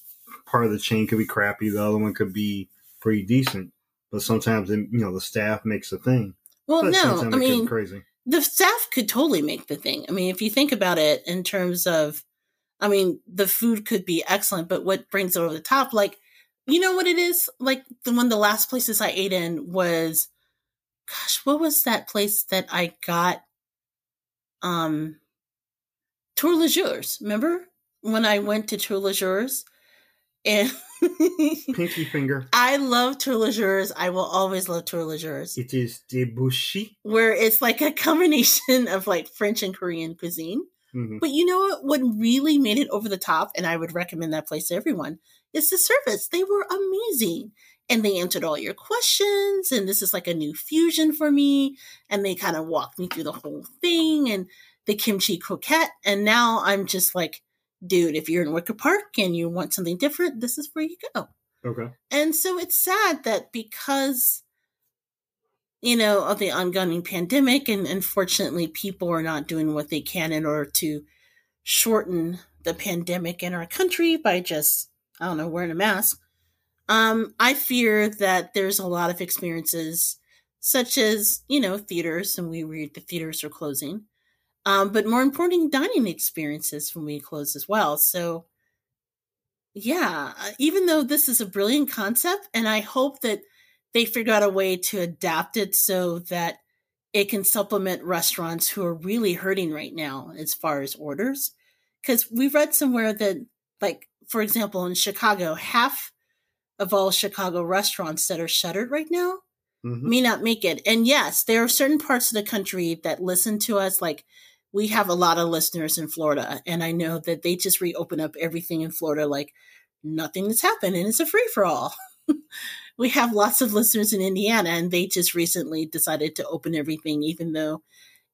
part of the chain could be crappy, the other one could be pretty decent. But sometimes, it, you know, the staff makes a thing. well, But no, sometimes I it could be mean, crazy. the staff could totally make the thing. I mean, if you think about it in terms of, I mean, the food could be excellent, but what brings it over the top, like, you know what it is? Like the one of the last places I ate in was, gosh, what was that place that I got? Um, Tour Jours. Remember when I went to Tous Les Jours? And <laughs> Pinky finger. I love Tour Jours. I will always love Tour Jours. It is debouché. where it's like a combination of like French and Korean cuisine. hmm But you know what? What really made it over the top, and I would recommend that place to everyone, is the service. They were amazing. And they answered all your questions. And this is like a new fusion for me. And they kind of walked me through the whole thing and the kimchi croquette. And now I'm just like, dude, if you're in Wicker Park and you want something different, this is where you go. Okay. And so it's sad that because, you know, of the ongoing pandemic, and unfortunately, people are not doing what they can in order to shorten the pandemic in our country by just, I don't know, wearing a mask. Um, I fear that there's a lot of experiences, such as, you know, theaters, and we read the theaters are closing. Um, but more importantly, dining experiences when we close as well. So, yeah, uh, even though this is a brilliant concept, and I hope that they figure out a way to adapt it so that it can supplement restaurants who are really hurting right now as far as orders. Because we read somewhere that, like, for example, in Chicago, half of all Chicago restaurants that are shuttered right now hmm may not make it. And yes, there are certain parts of the country that listen to us. Like we have a lot of listeners in Florida, and I know that they just reopen up everything in Florida like nothing has happened and it's a free for all. <laughs> we have lots of listeners in Indiana, and they just recently decided to open everything, even though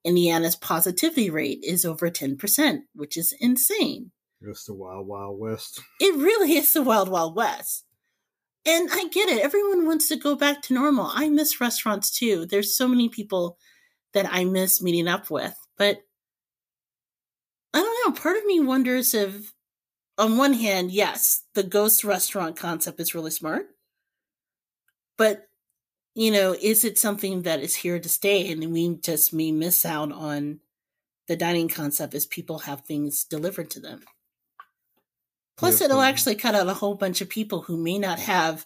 Indiana's positivity rate is over 10%, which is insane. It's the wild, wild west. It really is the wild, wild west. And I get it. Everyone wants to go back to normal. I miss restaurants too. There's so many people that I miss meeting up with. But I don't know. Part of me wonders if, on one hand, yes, the ghost restaurant concept is really smart. But you know, is it something that is here to stay and we just may miss out on the dining concept as people have things delivered to them? Plus, it'll actually cut out a whole bunch of people who may not have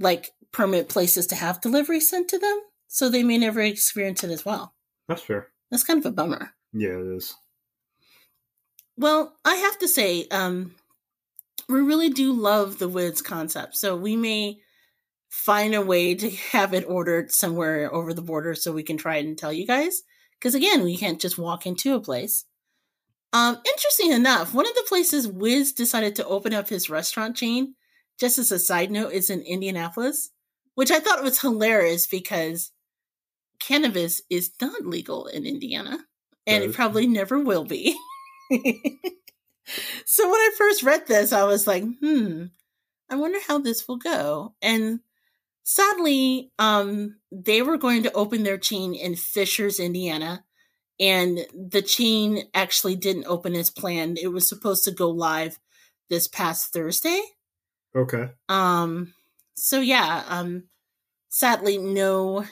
like permanent places to have delivery sent to them, so they may never experience it as well. That's fair. That's kind of a bummer. Yeah, it is. Well, I have to say, um, we really do love the Wiz concept. So we may find a way to <laughs> have it ordered somewhere over the border so we can try it and tell you guys. Because again, we can't just walk into a place. Um, interesting enough, one of the places Wiz decided to open up his restaurant chain, just as a side note, is in Indianapolis, which I thought was hilarious because cannabis is not legal in Indiana, and it probably never will be. <laughs> <laughs> so when I first read this, I was like, hmm, I wonder how this will go. And sadly, um, they were going to open their chain in Fishers, Indiana. And the chain actually didn't open as planned. It was supposed to go live this past Thursday. Okay. Um, so yeah, um, sadly, no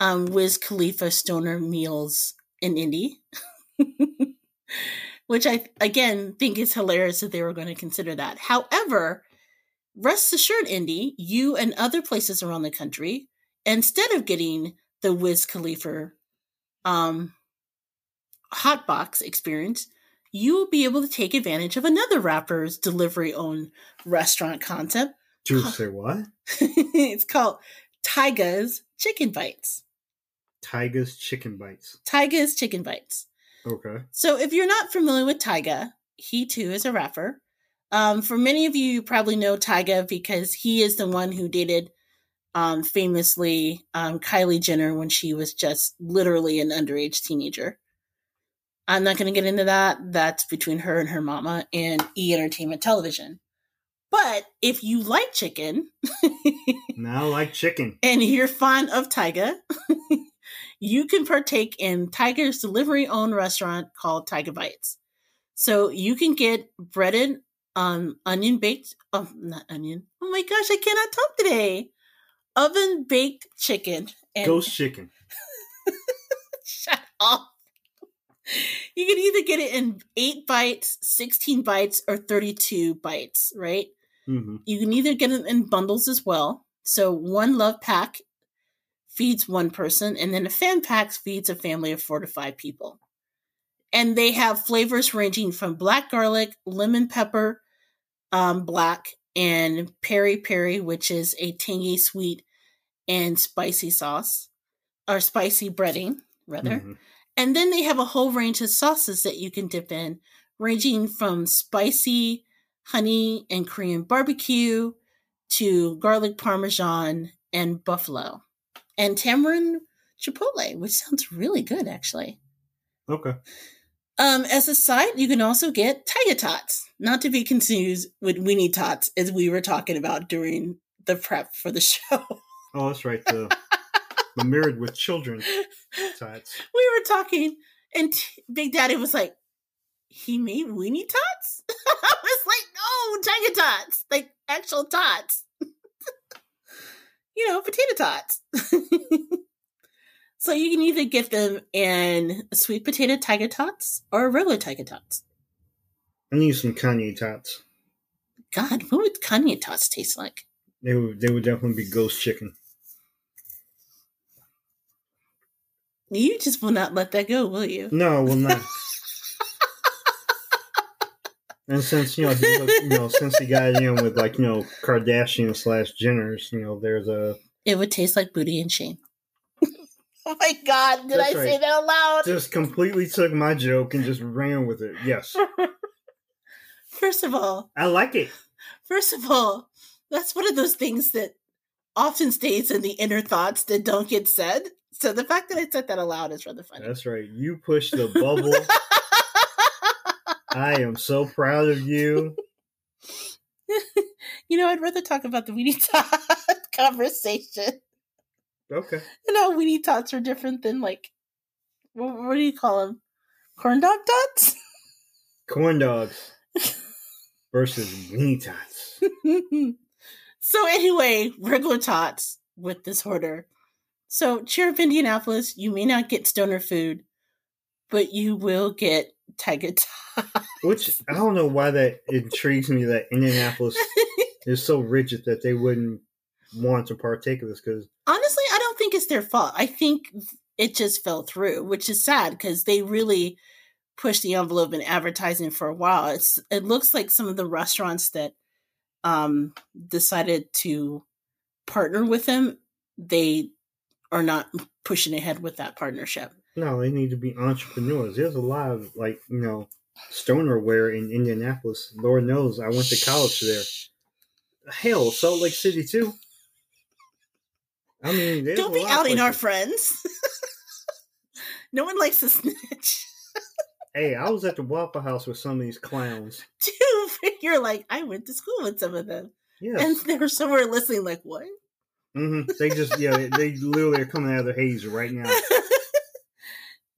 um Wiz Khalifa Stoner meals in Indy. <laughs> Which I again think is hilarious that they were going to consider that. However, rest assured, Indy, you and other places around the country, instead of getting the Wiz Khalifa um hot box experience, you will be able to take advantage of another rapper's delivery owned restaurant concept. Do you say what? <laughs> it's called Tyga's Chicken Bites. Tyga's Chicken Bites. Tyga's Chicken Bites. Okay. So if you're not familiar with Tyga, he too is a rapper. Um, for many of you, you probably know Tyga because he is the one who dated um, famously um, Kylie Jenner when she was just literally an underage teenager. I'm not going to get into that. That's between her and her mama and E Entertainment Television. But if you like chicken, Now I like chicken. <laughs> and you're fond of Tyga, <laughs> you can partake in Tyga's delivery owned restaurant called Tyga Bites. So you can get breaded um onion baked oh not onion. Oh my gosh, I cannot talk today. Oven baked chicken and Ghost chicken. <laughs> shut up. You can either get it in 8 bites, 16 bites or 32 bites, right? hmm You can either get it in bundles as well. So one love pack feeds one person, and then a fan pack feeds a family of four to five people. And they have flavors ranging from black garlic, lemon pepper, um, black, and peri peri, which is a tangy, sweet, and spicy sauce, or spicy breading, rather. Mhm. And then they have a whole range of sauces that you can dip in, ranging from spicy honey and Korean barbecue to garlic parmesan and buffalo and tamarind chipotle, which sounds really good actually. Okay. Um, as a side, you can also get Tyga Tots, not to be confused with Weenie Tots, as we were talking about during the prep for the <laughs> show. Oh, that's right. The, the mirrored with children tots. <laughs> we were talking, and t- Big Daddy was like, "He made weenie tots." <laughs> I was like, "No, Tyga tots, like actual tots. You know, potato tots." <laughs> so you can either get them in sweet potato Tyga tots or regular Tyga tots. I need some Kanye tots. God, what would Kanye tots taste like? They would they would definitely be ghost chicken. You just will not let that go, will you? No, will not. <laughs> and since you know, he you know, since he got in with like you know Kardashian slash Jenners, you know, there's a It would taste like booty and shame. <laughs> oh my God, did That's I say that aloud? just completely took my joke and just ran with it. Yes, <laughs> First of all, I like it. First of all, that's one of those things that often stays in the inner thoughts that don't get said. So the fact that I said that aloud is rather funny. That's right. You push the bubble. <laughs> I am so proud of you. <laughs> you know, I'd rather talk about the weenie <laughs> tot conversation Okay. You know, weenie tots are different than like, what, what do you call them? Corn dog tots? Corn dogs <laughs> versus weenie tots. so anyway, regular tots, with this order. So, cheer up Indianapolis. You may not get stoner food, but you will get Tyga Which I don't know why that intrigues me that Indianapolis <laughs> is so rigid that they wouldn't want to partake of this because honestly, I don't think it's their fault. I think it just fell through, which is sad because they really pushed the envelope in advertising for a while. It's it looks like some of the restaurants that um decided to partner with them, they are not pushing ahead with that partnership. No, they need to be entrepreneurs. There's a lot of like, you know, stonerware in Indianapolis. Lord knows I went to college there. Hell, Salt Lake City too. I mean, don't be outing our friends. <laughs> no one likes to snitch. hey, I was at the Waffle House with some of these clowns. <laughs> Dude, you're like, I went to school with some of them. Yes. And they were somewhere listening, like, what? Mm-hmm. They just, yeah, they literally are coming out of their haze right now. <laughs>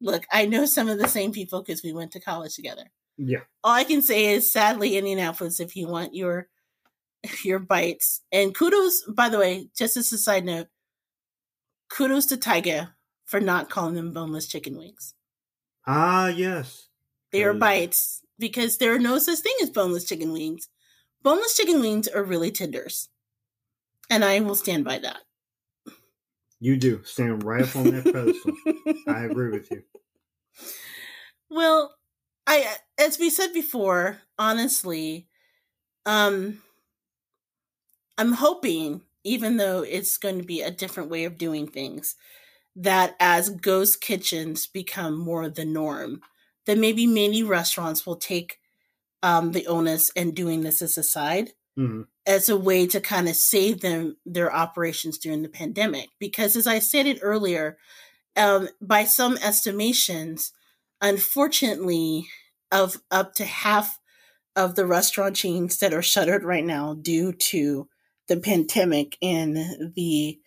Look, I know some of the same people because we went to college together. Yeah. All I can say is, sadly, Indianapolis, if you want your <laughs> your bites, and kudos, by the way, just as a side note, kudos to Tyga for not calling them boneless chicken wings. Ah, yes. They are bites because there are no such thing as boneless chicken wings. Boneless chicken wings are really tenders. And I will stand by that. You do. Stand right up on that pedestal. I agree with you. Well, I as we said before, honestly, um I'm hoping even though it's going to be a different way of doing things, that as ghost kitchens become more the norm, that maybe many restaurants will take um, the onus and doing this as a side mm-hmm. as a way to kind of save them their operations during the pandemic. Because as I stated earlier, um, by some estimations, unfortunately, of up to half of the restaurant chains that are shuttered right now due to the pandemic in the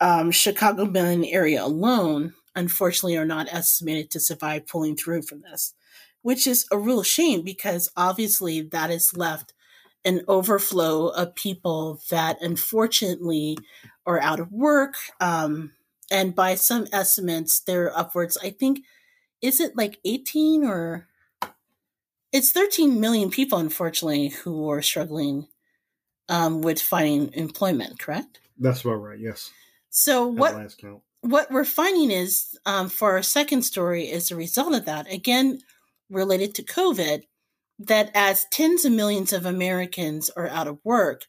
um, Chicagoland area alone, unfortunately, are not estimated to survive pulling through from this, which is a real shame because obviously that has left an overflow of people that unfortunately are out of work. Um, and by some estimates, they're upwards, I think, is it like 18 or it's 13 million people, unfortunately, who are struggling um, with finding employment, correct? That's about right, yes. So what what we're finding is um, for our second story is a result of that again related to COVID that as tens of millions of Americans are out of work,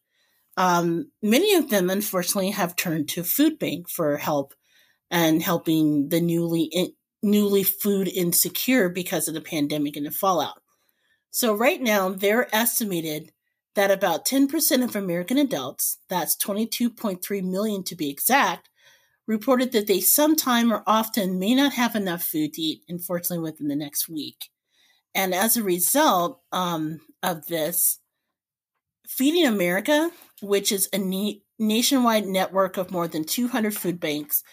um, many of them unfortunately have turned to food bank for help and helping the newly in, newly food insecure because of the pandemic and the fallout. So right now they're estimated that about 10% of American adults, that's 22.3 million to be exact, reported that they sometime or often may not have enough food to eat, unfortunately, within the next week. And as a result um, of this, Feeding America, which is a na- nationwide network of more than 200 food banks,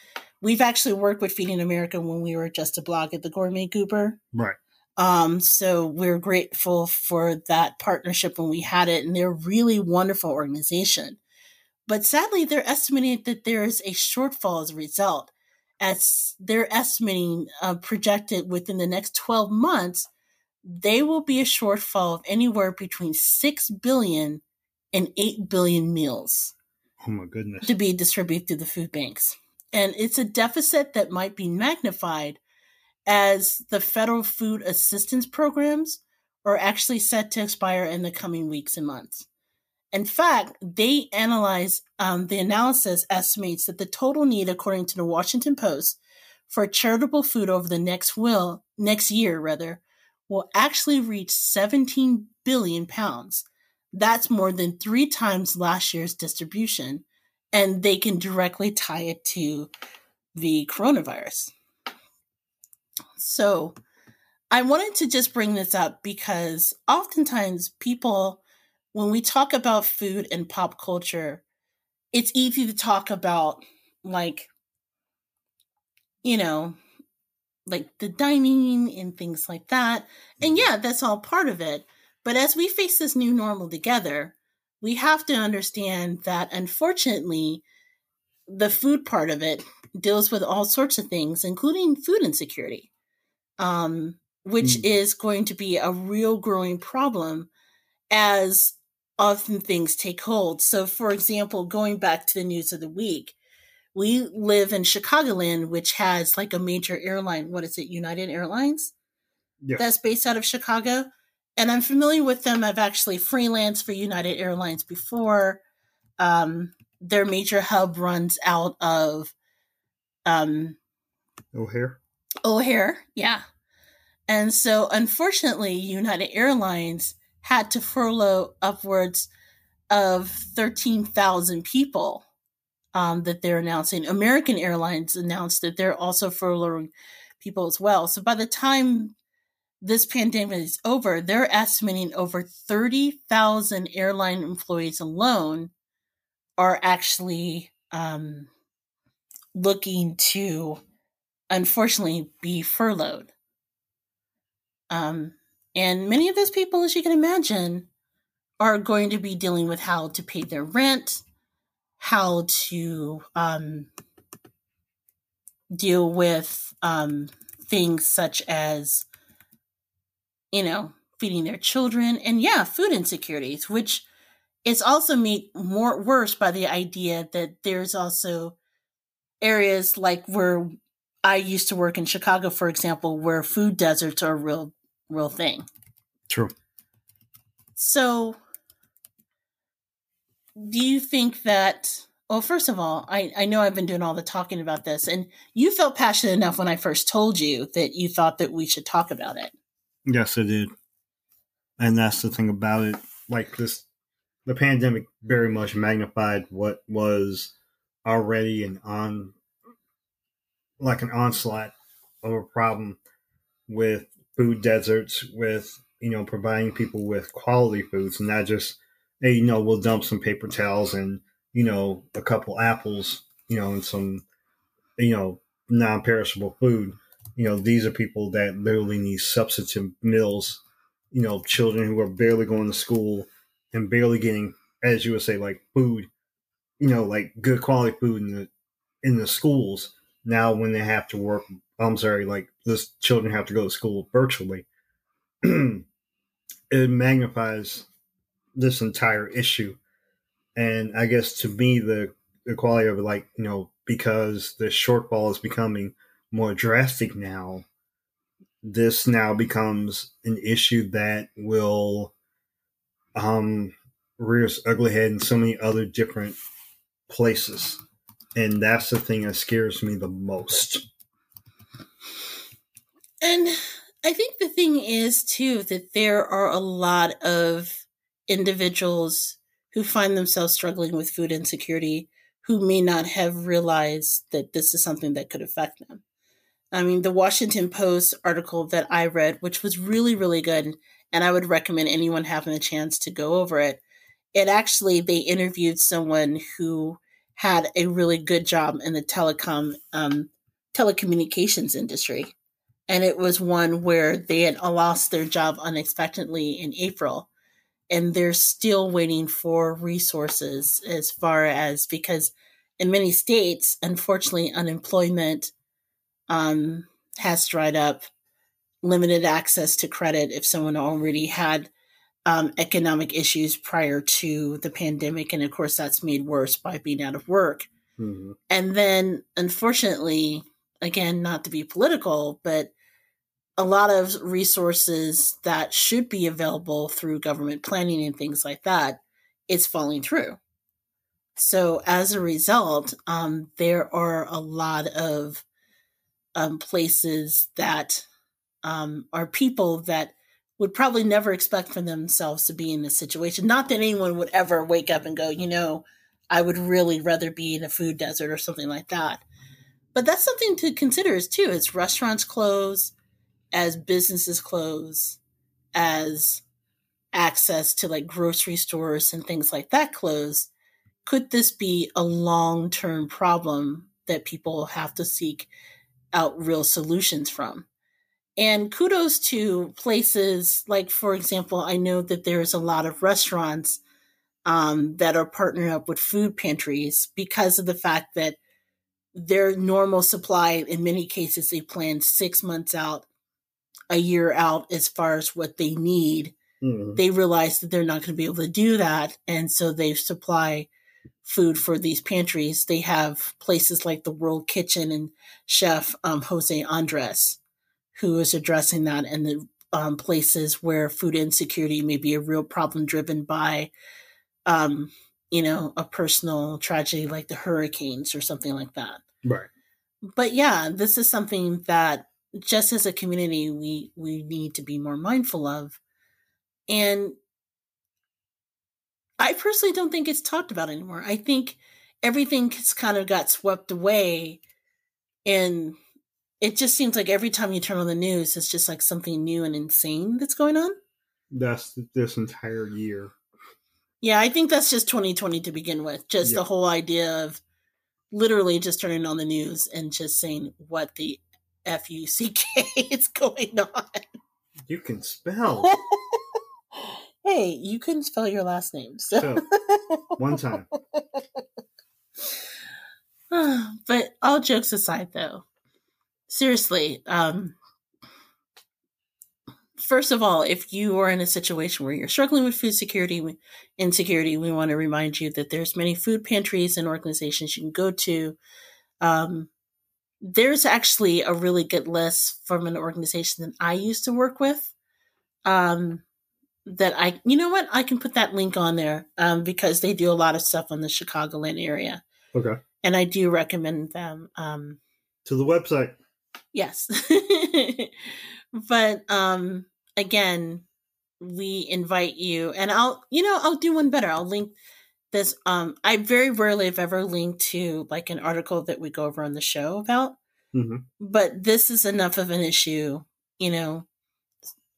we've actually worked with Feeding America when we were just a blog at the Gourmet Goober. Right. Um, so we're grateful for that partnership when we had it, and they're a really wonderful organization. But sadly, they're estimating that there is a shortfall as a result, as they're estimating uh, projected within the next 12 months, they will be a shortfall of anywhere between 6 billion and 8 billion meals. Oh my goodness. To be distributed through the food banks. And it's a deficit that might be magnified as the federal food assistance programs are actually set to expire in the coming weeks and months. In fact, they analyze um, the analysis estimates that the total need, according to the Washington Post, for charitable food over the next will next year rather will actually reach 17 billion pounds. That's more than three times last year's distribution, and they can directly tie it to the coronavirus. So I wanted to just bring this up because oftentimes people, when we talk about food and pop culture, it's easy to talk about like, you know, like the dining and things like that. And mm-hmm. yeah, that's all part of it. But as we face this new normal together, we have to understand that unfortunately, the food part of it deals with all sorts of things, including food insecurity, um, which mm. is going to be a real growing problem as often things take hold. So, for example, going back to the news of the week, we live in Chicagoland, which has like a major airline. What is it? United Airlines? Yes. That's based out of Chicago. And I'm familiar with them. I've actually freelanced for United Airlines before. Um, their major hub runs out of um, O'Hare. O'Hare, yeah. And so, unfortunately, United Airlines had to furlough upwards of 13,000 people um, that they're announcing. American Airlines announced that they're also furloughing people as well. So by the time this pandemic is over, they're estimating over 30,000 airline employees alone are actually um, looking to, unfortunately, be furloughed. Um, and many of those people, as you can imagine, are going to be dealing with how to pay their rent, how to um, deal with um, things such as, you know, feeding their children, and yeah, food insecurities, which is also made more worse by the idea that there's also areas like where I used to work in Chicago, for example, where food deserts are a real, real thing. True. So do you think that well first of all I, I know i've been doing all the talking about this and you felt passionate enough when i first told you that you thought that we should talk about it. Yes i did. And that's the thing about it. Like this the pandemic very much magnified what was already an on like an onslaught of a problem with food deserts with you know providing people with quality foods not just hey, you know, we'll dump some paper towels and, you know, a couple apples, you know, and some, you know, non perishable food. You know, these are people that literally need substitute meals, you know, children who are barely going to school and barely getting, as you would say, like food, you know, like good quality food in the in the schools. Now when they have to work I'm sorry, like this children have to go to school virtually. <clears throat> it magnifies this entire issue. And I guess to me, the, the quality of like, you know, because the shortfall is becoming more drastic now, this now becomes an issue that will um, rear its ugly head in so many other different places. And that's the thing that scares me the most. And I think the thing is, too, that there are a lot of individuals who find themselves struggling with food insecurity who may not have realized that this is something that could affect them. I mean, the Washington Post article that I read, which was really, really good, and I would recommend anyone having a chance to go over it. It actually, they interviewed someone who had a really good job in the telecom, um, telecommunications industry. And it was one where they had lost their job unexpectedly in April and they're still waiting for resources as far as because in many states, unfortunately, unemployment um, has dried up, limited access to credit if someone already had um, economic issues prior to the pandemic. And of course, that's made worse by being out of work. Mm-hmm. And then, unfortunately, again, not to be political, but a lot of resources that should be available through government planning and things like that, it's falling through. So as a result, um, there are a lot of um, places that um, are people that would probably never expect for themselves to be in this situation. Not that anyone would ever wake up and go, you know, I would really rather be in a food desert or something like that. But that's something to consider is too. It's restaurants close, as businesses close, as access to like grocery stores and things like that close, could this be a long term problem that people have to seek out real solutions from? And kudos to places like, for example, I know that there's a lot of restaurants um, that are partnering up with food pantries because of the fact that their normal supply, in many cases, they plan six months out, a year out as far as what they need. Mhm. They realize that they're not going to be able to do that. And so they supply food for these pantries. They have places like the World Kitchen and chef um, Jose Andres, who is addressing that, and the um, places where food insecurity may be a real problem driven by, um, you know, a personal tragedy like the hurricanes or something like that. Right. But yeah, this is something that just as a community we we need to be more mindful of, and I personally don't think it's talked about anymore. I think everything has kind of got swept away and it just seems like every time you turn on the news it's just like something new and insane that's going on. That's this entire year. Yeah, I think that's just 2020 to begin with. Just Yeah. the whole idea of literally just turning on the news and just saying what the F U C K <laughs> is going on. You can spell. <laughs> hey, you couldn't spell your last name. So, So, one time. <laughs> but all jokes aside though, seriously, um first of all, if you are in a situation where you're struggling with food security insecurity, we want to remind you that there's many food pantries and organizations you can go to. Um there's actually a really good list from an organization that I used to work with. Um that I you know what? I can put that link on there um because they do a lot of stuff on the Chicagoland area Okay. and I do recommend them. Um, To the website. yes, <laughs> but um, again, we invite you, and I'll, you know, I'll do one better. I'll link this. Um, I very rarely have ever linked to like an article that we go over on the show about, hmm but this is enough of an issue. You know,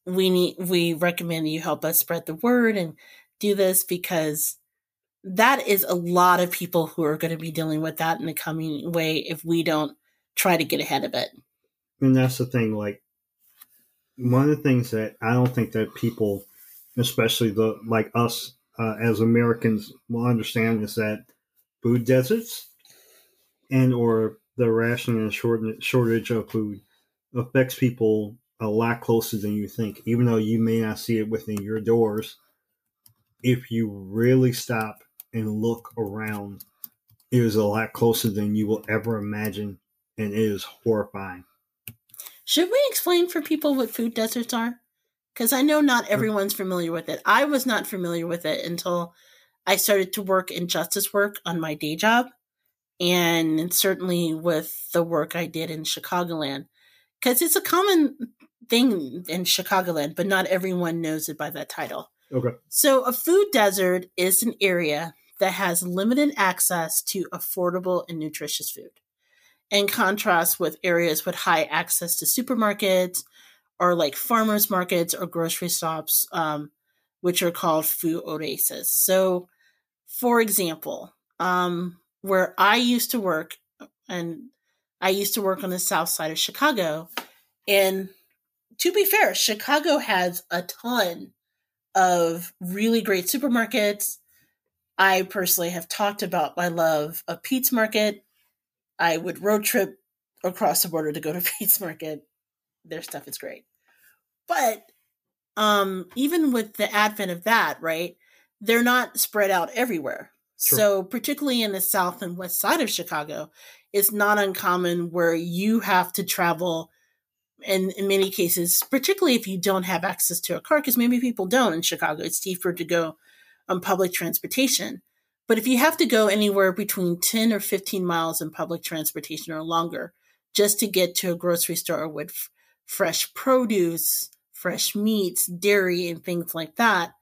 we need we recommend you help us spread the word and do this because that is a lot of people who are going to be dealing with that in the coming way if we don't try to get ahead of it. And that's the thing. Like one of the things that I don't think that people, especially the like us uh, as Americans, will understand is that food deserts and or the rationing and short- shortage of food affects people a lot closer than you think. Even though you may not see it within your doors, if you really stop and look around, it is a lot closer than you will ever imagine, and it is horrifying. Should we explain for people what food deserts are? Because I know not everyone's familiar with it. I was not familiar with it until I started to work in justice work on my day job, and certainly with the work I did in Chicagoland. Because it's a common thing in Chicagoland, but not everyone knows it by that title. Okay. So, a food desert is an area that has limited access to affordable and nutritious food, in contrast with areas with high access to supermarkets or like farmers markets or grocery shops, um, which are called food oases. So, for example, um, where I used to work, and I used to work on the south side of Chicago, and to be fair, Chicago has a ton of really great supermarkets. I personally have talked about my love of Pete's Market. I would road trip across the border to go to <laughs> Pete's Market. Their stuff is great. But um even with the advent of that, right? They're not spread out everywhere. Sure. So particularly in the south and west side of Chicago, it's not uncommon where you have to travel and in many cases, particularly if you don't have access to a car, because maybe people don't in Chicago, it's cheaper to go on public transportation. But if you have to go anywhere between 10 or 15 miles in public transportation or longer just to get to a grocery store with fresh produce, fresh meats, dairy, and things like that,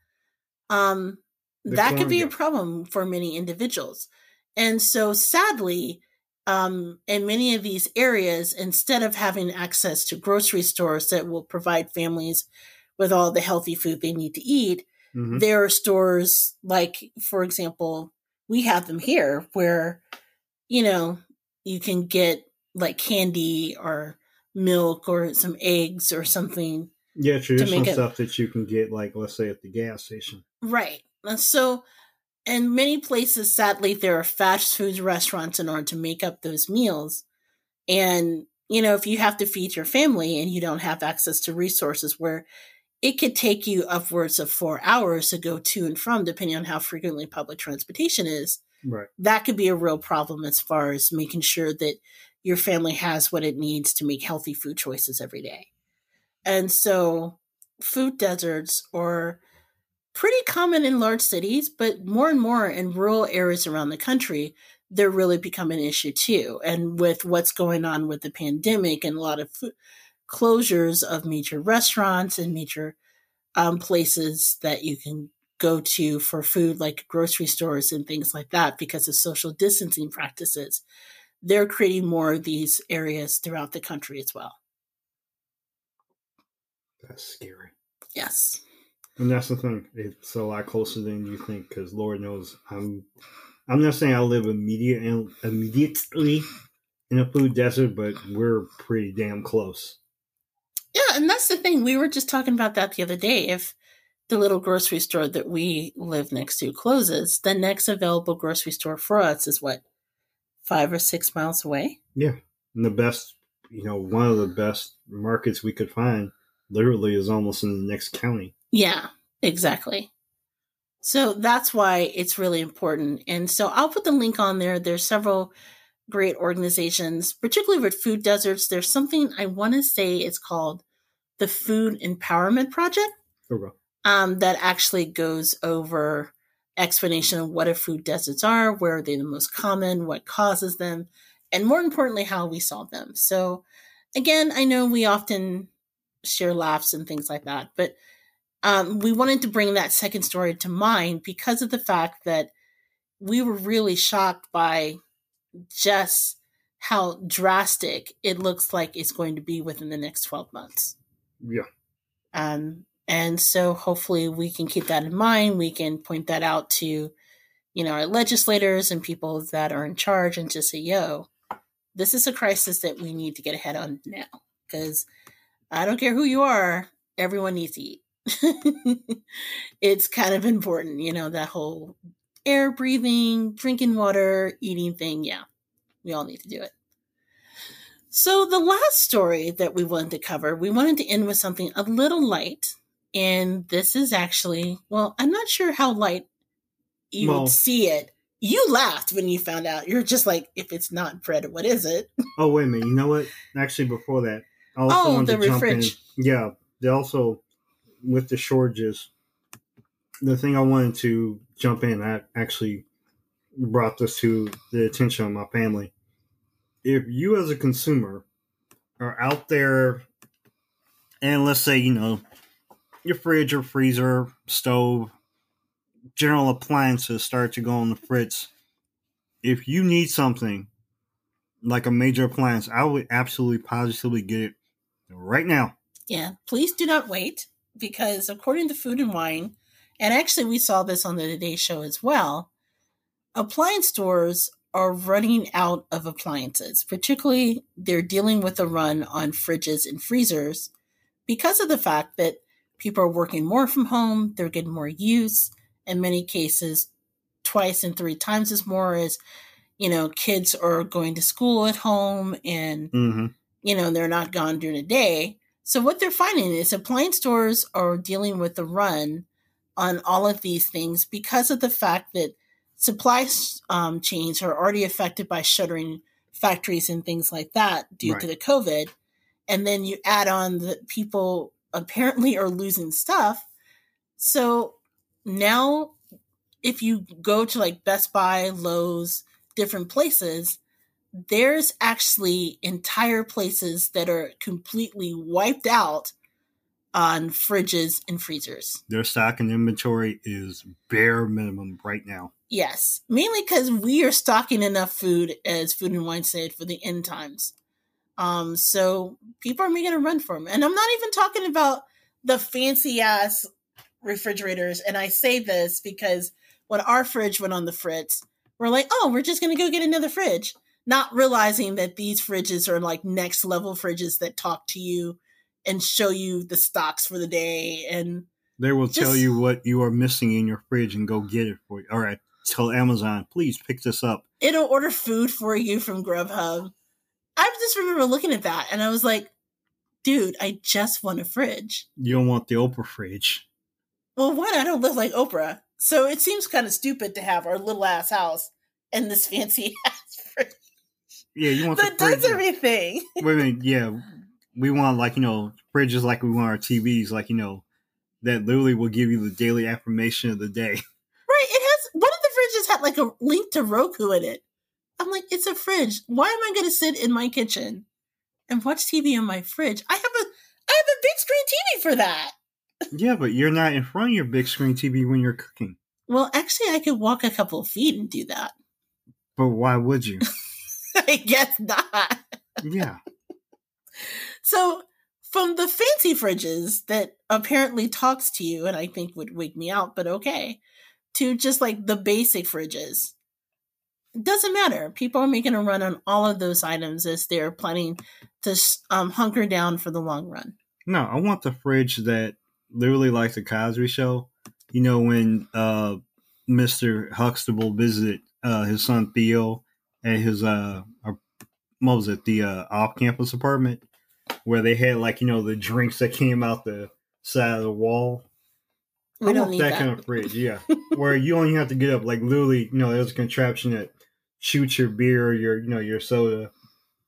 um, that could be a problem for many individuals. And so sadly, um, in many of these areas, instead of having access to grocery stores that will provide families with all the healthy food they need to eat, Mhm. there are stores like, for example, we have them here where, you know, you can get like candy or milk or some eggs or something Yeah, traditional it- stuff that you can get, like let's say at the gas station. Right. So in many places, sadly, there are fast food restaurants in order to make up those meals. And, you know, if you have to feed your family and you don't have access to resources where it could take you upwards of four hours to go to and from, depending on how frequently public transportation is, Right. that could be a real problem as far as making sure that your family has what it needs to make healthy food choices every day. And so, food deserts are pretty common in large cities, but more and more in rural areas around the country, they're really becoming an issue too. And with what's going on with the pandemic and a lot of food closures of major restaurants and major um, places that you can go to for food, like grocery stores and things like that, because of social distancing practices, they're creating more of these areas throughout the country as well. That's scary. Yes. And that's the thing. It's a lot closer than you think because Lord knows I'm. I'm not saying I live immediate immediately in a food desert, but we're pretty damn close. Yeah, and that's the thing. We were just talking about that the other day. If the little grocery store that we live next to closes, the next available grocery store for us is what, five or six miles away? Yeah. And the best, you know, one of the best markets we could find literally is almost in the next county. Yeah, exactly. So that's why it's really important. And so I'll put the link on there. There's several great organizations, particularly with food deserts. There's something I want to say it's called the Food Empowerment Project Okay. um, that actually goes over explanation of what a food deserts are, where are they the most common, what causes them, and more importantly, how we solve them. So again, I know we often share laughs and things like that, but um, we wanted to bring that second story to mind because of the fact that we were really shocked by just how drastic it looks like it's going to be within the next 12 months. Yeah. Um, and so hopefully we can keep that in mind. We can point that out to, you know, our legislators and people that are in charge and just say, yo, this is a crisis that we need to get ahead on now. Because I don't care who you are, everyone needs to eat. <laughs> it's kind of important, you know, that whole air breathing, drinking water, eating thing. Yeah, we all need to do it. So, the last story that we wanted to cover, we wanted to end with something a little light. And this is actually, well, I'm not sure how light you Well- would see it. You laughed when you found out. You're just like, if it's not bread, what is it? <laughs> Oh wait a minute. You know what? Actually, before that, I also Oh, wanted the to jump in. Yeah, they also with the shortages. The thing I wanted to jump in, I actually brought this to the attention of my family. If you, as a consumer, are out there, and let's say you know your fridge or freezer, stove, general appliances start to go on the fritz. If you need something like a major appliance, I would absolutely positively get it right now. Yeah, please do not wait because according to Food and Wine, and actually we saw this on the Today Show as well, appliance stores are running out of appliances. Particularly, they're dealing with a run on fridges and freezers because of the fact that people are working more from home, they're getting more use, in many cases, twice and three times as more as you know, kids are going to school at home and Mm-hmm. you know, they're not gone during the day. So what they're finding is appliance stores are dealing with the run on all of these things because of the fact that supply um, chains are already affected by shuttering factories and things like that due to the COVID. And then you add on that people apparently are losing stuff. So now if you go to like Best Buy, Lowe's, different places, there's actually entire places that are completely wiped out on fridges and freezers. Their stock and inventory is bare minimum right now. Yes, mainly because we are stocking enough food, as Food and Wine said, for the end times. Um, so people are making a run for them, and I'm not even talking about the fancy ass refrigerators. And I say this because when our fridge went on the fritz, we're like, oh, we're just gonna go get another fridge, not realizing that these fridges are like next level fridges that talk to you and show you the stocks for the day and They will tell you what you are missing in your fridge and go get it for you. All right. tell Amazon, please pick this up. It'll order food for you from Grubhub. I just remember looking at that and I was like, dude, I just want a fridge. You don't want the Oprah fridge. Well, one, I don't live like Oprah. So it seems kind of stupid to have our little ass house and this fancy <laughs> ass fridge Yeah, you want that the fridge. does everything. Wait a minute, yeah. We want like, you know, fridges like we want our TVs, like, you know, that literally will give you the daily affirmation of the day. Right. It has one of the fridges had like a link to Roku in it. I'm like, it's a fridge. Why am I gonna sit in my kitchen and watch TV in my fridge? I have a I have a big screen TV for that. Yeah, but you're not in front of your big screen TV when you're cooking. Well, actually I could walk a couple of feet and do that. But why would you? <laughs> I guess not. yeah. So from the fancy fridges that apparently talks to you and I think would wake me out, but okay, to just like the basic fridges. Doesn't matter. People are making a run on all of those items as they're planning to um, hunker down for the long run. No, I want the fridge that literally like the Cosby show. You know, when uh Mr. Huxtable visited uh his son Theo at his uh uh, what was it, the uh off campus apartment where they had like, you know, the drinks that came out the side of the wall. We I don't want need that, that. kind of fridge, yeah. <laughs> where you only have to get up, like literally, you know, there's a contraption that shoots your beer, or your, you know, your soda,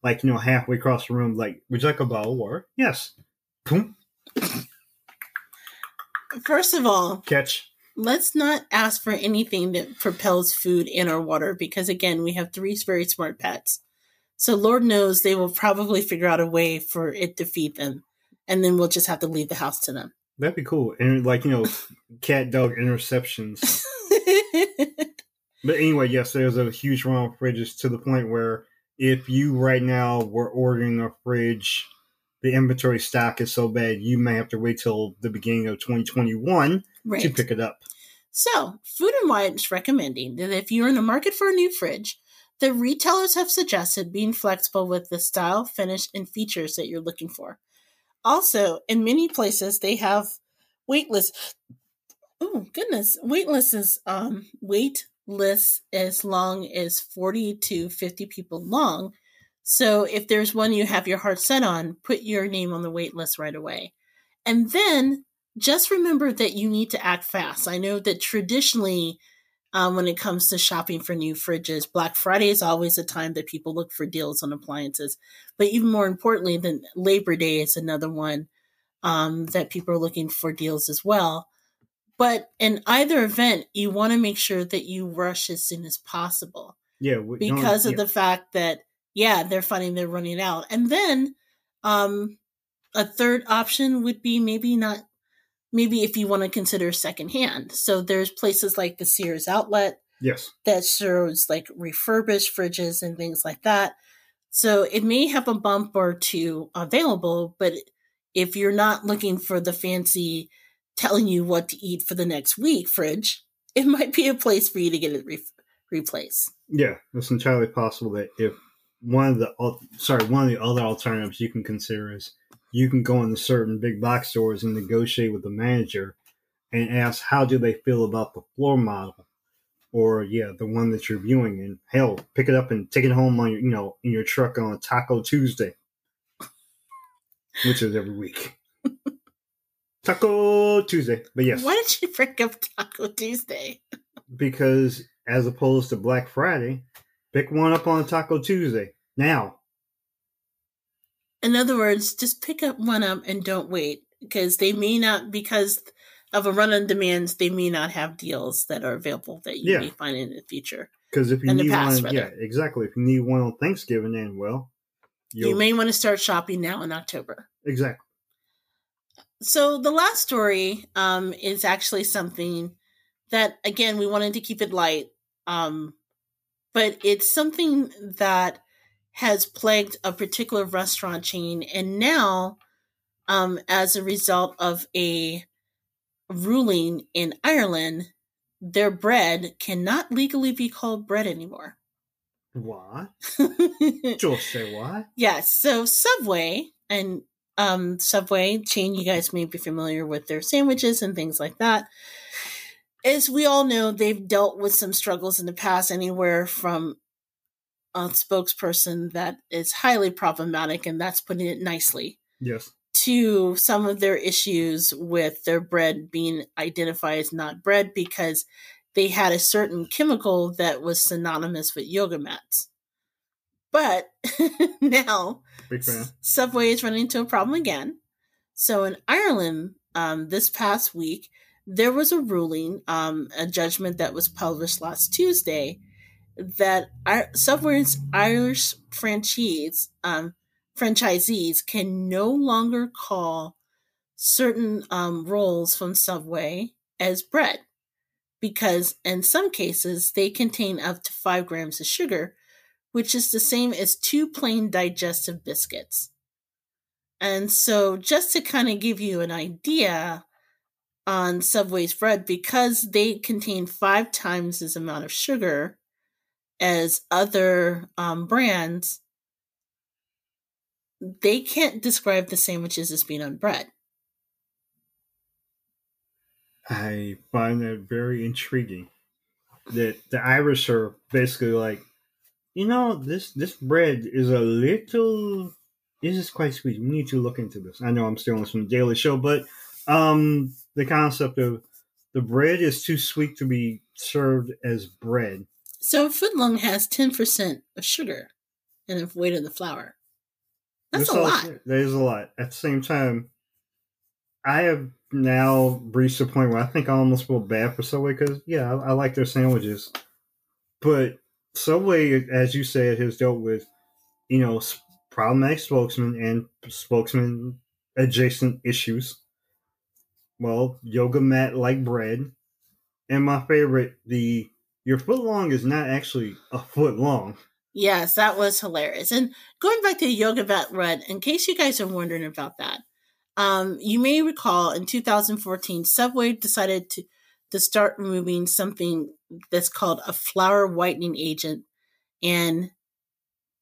like you know, halfway across the room. Like, would you like a bottle of water? Yes. Boom. First of all, Catch. let's not ask for anything that propels food in our water because again, we have three very smart pets. So Lord knows they will probably figure out a way for it to feed them. And then we'll just have to leave the house to them. That'd be cool. And like you know, cat dog interceptions. <laughs> But anyway, yes, there's a huge run on fridges to the point where if you right now were ordering a fridge, the inventory stock is so bad you may have to wait till the beginning of 2021 to pick it up. So, Food and Wine is recommending that if you're in the market for a new fridge, the retailers have suggested being flexible with the style, finish, and features that you're looking for. Also, in many places, they have wait lists. Oh goodness, wait lists is um wait lists as long as forty to fifty people long. So if there's one you have your heart set on, put your name on the wait list right away. And then just remember that you need to act fast. I know that traditionally, um, when it comes to shopping for new fridges, Black Friday is always a time that people look for deals on appliances. But even more importantly, than Labor Day is another one um, that people are looking for deals as well. But in either event, you want to make sure that you rush as soon as possible Yeah, because of yeah. the fact that yeah they're finding they're running out. And then um a third option would be maybe not maybe if you want to consider secondhand. So there's places like the sears outlet yes, that shows like refurbished fridges and things like that. So it may have a bump or two available but if you're not looking for the fancy telling you what to eat for the next week fridge it might be a place for you to get it re- replaced yeah, it's entirely possible that if one of the sorry one of the other alternatives you can consider is you can go into certain big box stores and negotiate with the manager and ask how do they feel about the floor model or yeah the one that you're viewing and hell pick it up and take it home on your you know in your truck on taco tuesday which is every week <laughs> taco tuesday but yes Why did you bring up Taco Tuesday? because as opposed to black friday pick one up on taco tuesday now In other words, just pick up one up and don't wait because they may not, because of a run on demands, they may not have deals that are available that you Yeah. may find in the future. because if you In need past, one yeah exactly if you need one on thanksgiving then well You may want to start shopping now in October. exactly So the last story um, is actually something that, again, we wanted to keep it light, um, but it's something that has plagued a particular restaurant chain, and now, um, as a result of a ruling in Ireland, their bread cannot legally be called bread anymore. why <laughs> just say why Yes. So Subway and um, Subway chain, you guys may be familiar with their sandwiches and things like that. as we all know, they've dealt with some struggles in the past, anywhere from a spokesperson that is highly problematic, and that's putting it nicely, Yes. to some of their issues with their bread being identified as not bread because they had a certain chemical that was synonymous with yoga mats. But <laughs> now Subway is running into a problem again. So in Ireland, um, this past week, there was a ruling, um, a judgment that was published last Tuesday, that our, Subway's Irish franchise, um, franchisees can no longer call certain um, rolls from Subway as bread because in some cases they contain up to five grams of sugar, which is the same as two plain digestive biscuits. And so, just to kind of give you an idea on Subway's bread, because they contain five times as amount of sugar as other um, brands, they can't describe the sandwiches as being on bread. I find that very intriguing. That the Irish are basically like, you know, this this bread is a little. This is quite sweet. We need to look into this. I know I'm stealing this from the Daily Show, but um, the concept of the bread is too sweet to be served as bread. So, footlong has 10% of sugar and the weight of the flour. That's This a lot. That is a lot. At the same time, I have now reached a point where I think I almost feel bad for Subway because, yeah, I, I like their sandwiches. But Subway, as you said, has dealt with, you know, problematic spokesman and spokesman adjacent issues. Well, yoga mat like bread. And my favorite, the your foot long is not actually a foot long. Yes, that was hilarious. And going back to Yoga mat Red, in case you guys are wondering about that, um, you may recall in 2014, Subway decided to, to start removing something that's called a flour whitening agent. And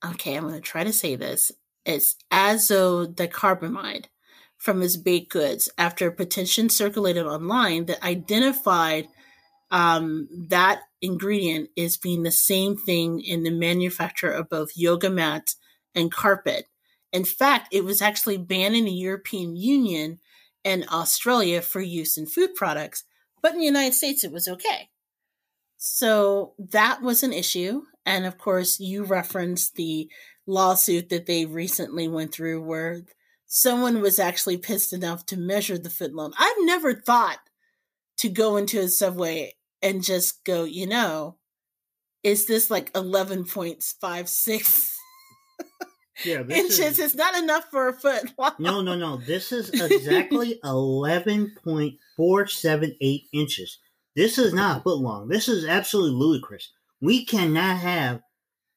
okay, I'm going to try to say this. It's azodicarbamide from its baked goods after a petition circulated online that identified um, that ingredient is being the same thing in the manufacture of both yoga mats and carpet. In fact, it was actually banned in the European Union and Australia for use in food products, but in the United States it was okay. So that was an issue. And of course, you referenced the lawsuit that they recently went through where someone was actually pissed enough to measure the foot long. I've never thought to go into a subway and just go, you know, is this like 11.56 Yeah, <laughs> this inches? is, It's not enough for a foot <laughs> long. No, no, no. This is <laughs> exactly 11.478 inches. This is not a foot long. This is absolutely ludicrous. We cannot have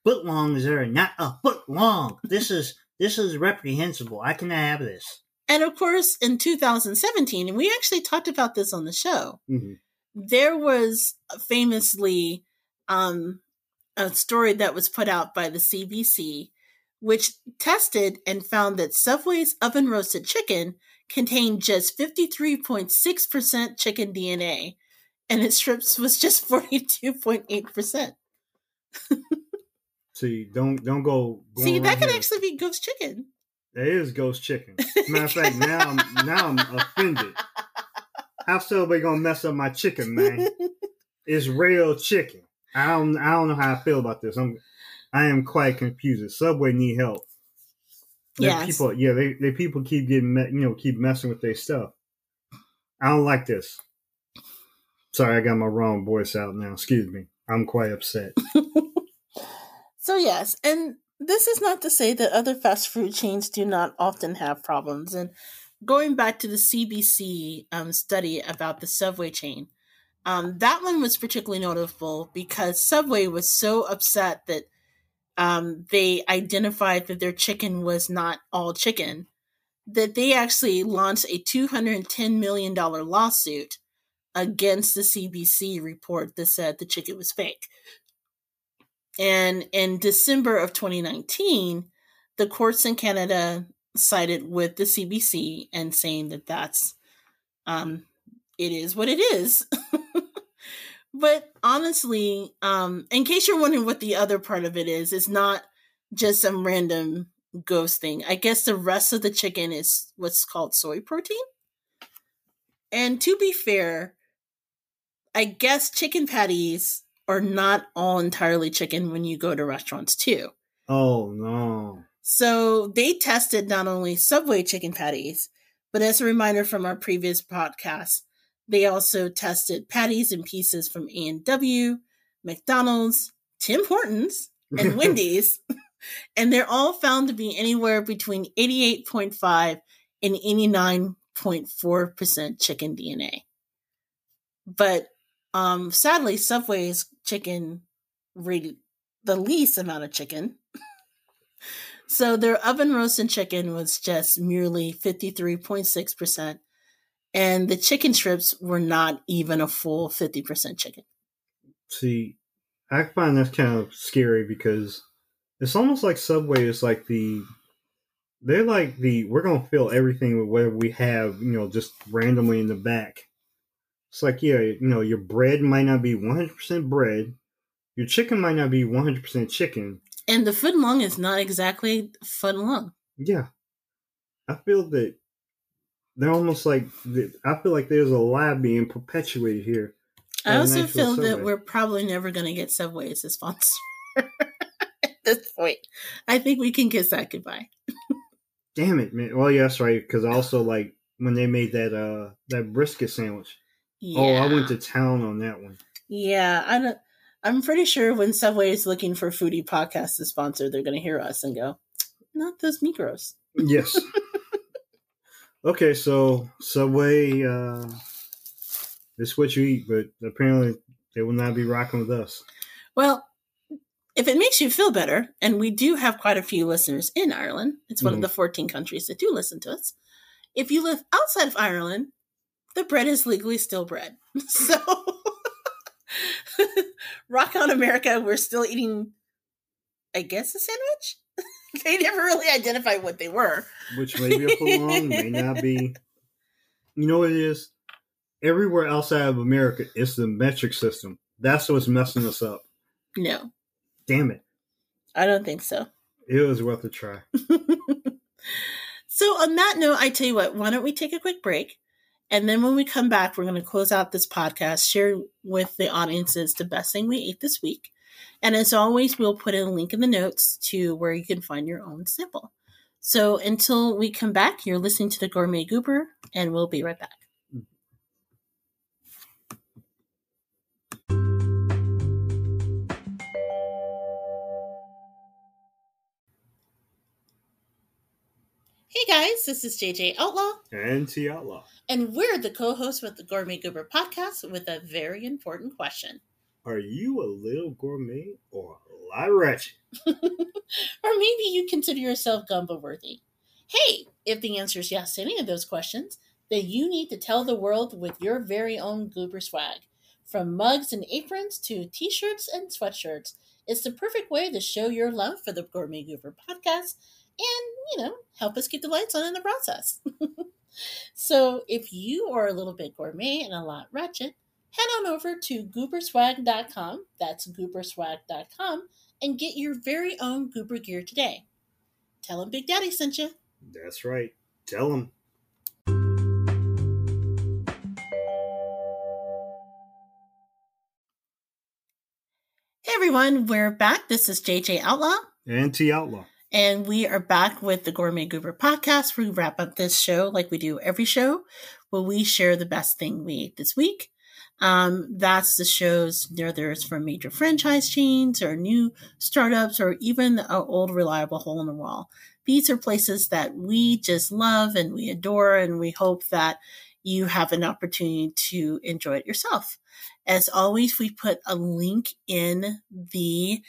foot longs that are not a foot long. This is this is reprehensible. I cannot have this. And of course, in 2017, and we actually talked about this on the show, Mhm. there was famously um, a story that was put out by the CBC, which tested and found that Subway's oven roasted chicken contained just 53.6% chicken DNA, and its strips was just <laughs> 42.8%. See, don't don't go. <laughs> See, that could here. actually be ghost chicken. It is ghost chicken. <laughs> Matter of fact, now I'm now I'm offended. How Subway gonna mess up my chicken, man? It's real chicken. I don't I don't know how I feel about this. I'm I am quite confused. Subway need help. Yes. people, yeah, they, they people keep getting me- you know keep messing with their stuff. I don't like this. Sorry, I got my wrong voice out now. Excuse me. I'm quite upset. <laughs> So yes, and this is not to say that other fast food chains do not often have problems. And going back to the CBC um, study about the Subway chain, um, that one was particularly notable because Subway was so upset that um, they identified that their chicken was not all chicken that they actually launched a $210 million lawsuit against the CBC report that said the chicken was fake. And in December of 2019, the courts in Canada sided with the CBC and saying that that's um, it is what it is. <laughs> But honestly, um, in case you're wondering what the other part of it is, it's not just some random ghost thing. I guess the rest of the chicken is what's called soy protein. And to be fair, I guess chicken patties are not all entirely chicken when you go to restaurants too. Oh no. So they tested not only Subway chicken patties, but as a reminder from our previous podcast, they also tested patties and pieces from A&W, McDonald's, Tim Hortons, and <laughs> Wendy's, <laughs> and they're all found to be anywhere between 88.5 and 89.4% chicken DNA. But um sadly Subway's chicken rated the least amount of chicken. <laughs> so their oven roasted chicken was just merely 53.6% and the chicken strips were not even a full 50% chicken. See, I find that's kind of scary because it's almost like Subway is like the they're like the we're gonna fill everything with whatever we have, you know, just randomly in the back. It's like yeah, you know, your bread might not be one hundred percent bread, your chicken might not be one hundred percent chicken. And the foot long is not exactly foot long. Yeah, I feel that they're almost like I feel like there's a lie being perpetuated here. I also feel that we're probably never going to get Subway as a sponsor <laughs> at this point. I think we can kiss that goodbye. Damn it, man. Well, yeah, that's right. Because also like when they made that uh that brisket sandwich. Yeah. Oh, I went to town on that one. Yeah, I don't. I'm pretty sure when Subway is looking for foodie podcast to sponsor, they're going to hear us and go, "Not those Migros." Yes. <laughs> okay, so Subway, uh, this is what you eat, but apparently they will not be rocking with us. Well, if it makes you feel better, and we do have quite a few listeners in Ireland, it's one Mhm. of the 14 countries that do listen to us. If you live outside of Ireland, the bread is legally still bread. <laughs> So, <laughs> rock on America, we're still eating, I guess, a sandwich. <laughs> they never really identified what they were. Which may be a foot <laughs> may not be. You know what it is? Everywhere outside of America, it's the metric system. That's what's messing us up. No, Damn it. I don't think so. It was worth a try. <laughs> So, on that note, I tell you what, why don't we take a quick break? And then when we come back, we're going to close out this podcast, share with the audiences the best thing we ate this week. And as always, we'll put a link in the notes to where you can find your own sample. So, until we come back, you're listening to the Gourmet Goober, and we'll be right back. Hey guys, this is JJ Outlaw. And T Outlaw. And we're the co hosts with the Gourmet Goober podcast with a very important question. Are you a little gourmet or a lot wretched? <laughs> or maybe you consider yourself gumbo worthy. Hey, if the answer is yes to any of those questions, then you need to tell the world with your very own goober swag. From mugs and aprons to t shirts and sweatshirts, it's the perfect way to show your love for the Gourmet Goober podcast and, you know, help us keep the lights on in the process. <laughs> so if you are a little bit gourmet and a lot wretched, head on over to gooberswag.com. That's gooberswag.com and get your very own goober gear today. Tell them Big Daddy sent you. That's right. Tell them. Hey everyone, we're back. This is JJ Outlaw, And T Outlaw. and we are back with the Gourmet Goober podcast. We wrap up this show like we do every show, where we share the best thing we ate this week. Um, that's the shows whether it's from major franchise chains or new startups or even an old reliable hole in the wall. These are places that we just love and we adore, and we hope that you have an opportunity to enjoy it yourself. As always, we put a link in the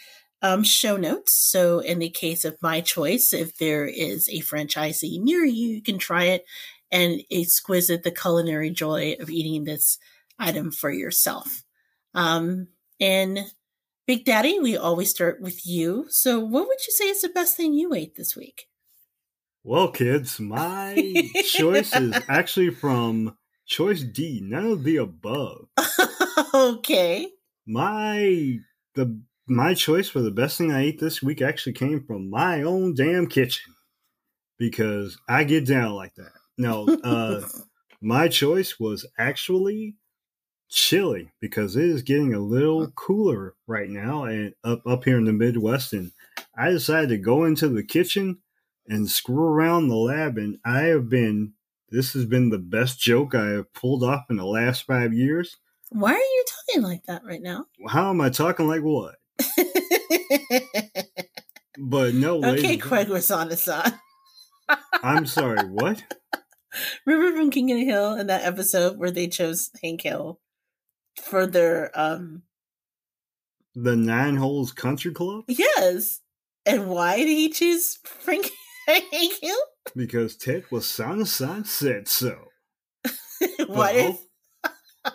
um, show notes. So, in the case of my choice, if there is a franchisee near you, you can try it and exquisite the culinary joy of eating this item for yourself. Um, and Big Daddy, we always start with you. So, what would you say is the best thing you ate this week? Well, kids, my choice is <laughs> actually from choice D, none of the above. <laughs> okay. My the my choice for the best thing I ate this week actually came from my own damn kitchen because I get down like that. No, uh, <laughs> my choice was actually chili because it is getting a little cooler right now and up up here in the Midwest. And I decided to go into the kitchen and screw around the lab, and I have been. This has been the best joke I have pulled off in the last five years. Why are you talking like that right now? How am I talking like what? But no, <laughs> okay, Craig was on his side. I'm <laughs> sorry. What? Remember from King of the Hill in that episode where they chose Hank Hill for their um The Nine Holes Country Club? yes. And why did he choose Frank <laughs> Hill? Because Ted Wasan said so. what if hope-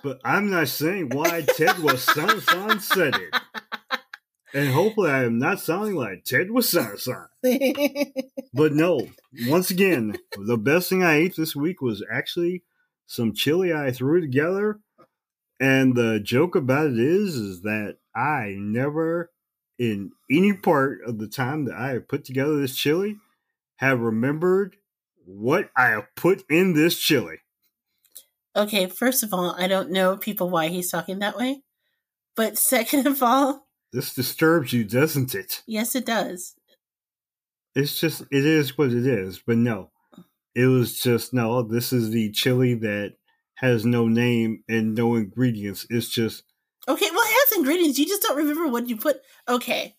But I'm not saying why Ted Wasan said it. And hopefully I am not sounding like Ted Wasan. <laughs> But no, once again, the best thing I ate this week was actually some chili I threw together. And the joke about it is, is that I never, in any part of the time that I have put together this chili, have remembered what I have put in this chili. Okay, first of all, I don't know people why he's talking that way. But <laughs> second of all, This disturbs you, doesn't it? yes, it does. It's just, it is what it is. But no, it was just, no, this is the chili that has no name and no ingredients. It's just, Okay, well, it has ingredients. You just don't remember what you put. Okay.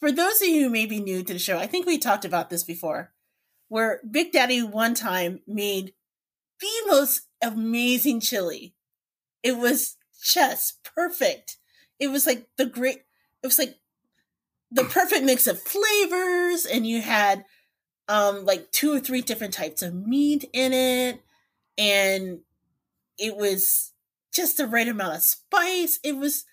For those of you who may be new to the show, I think we talked about this before, where Big Daddy one time made the most amazing chili. It was just perfect. It was like the great, it was like the perfect mix of flavors, and you had um like two or three different types of meat in it, and it was just the right amount of spice. It was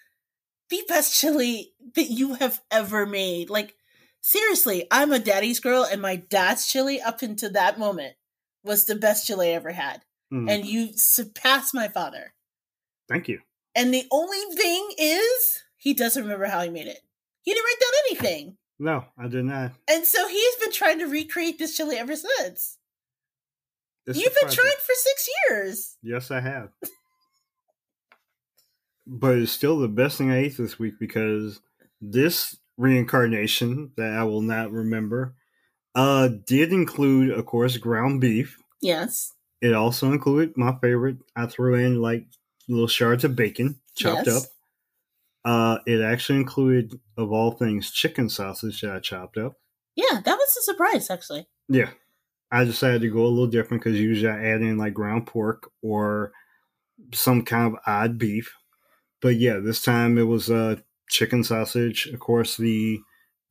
the best chili that you have ever made. Like, seriously, I'm a daddy's girl, and my dad's chili up until that moment was the best chili I ever had. mm, And you surpassed my father. thank you. And the only thing is, he doesn't remember how he made it. He didn't write down anything. No, I did not. And so he's been trying to recreate this chili ever since. It's You've been trying for six years. Yes, I have. but it's still the best thing I ate this week because this reincarnation that I will not remember uh did include, of course, ground beef. Yes. It also included my favorite. I threw in like little shards of bacon chopped Yes. up. Uh, it actually included, of all things, chicken sausage that I chopped up. Yeah, that was a surprise, actually. Yeah. I decided to go a little different because usually I add in like ground pork or some kind of odd beef. But yeah, this time it was uh, chicken sausage. Of course, the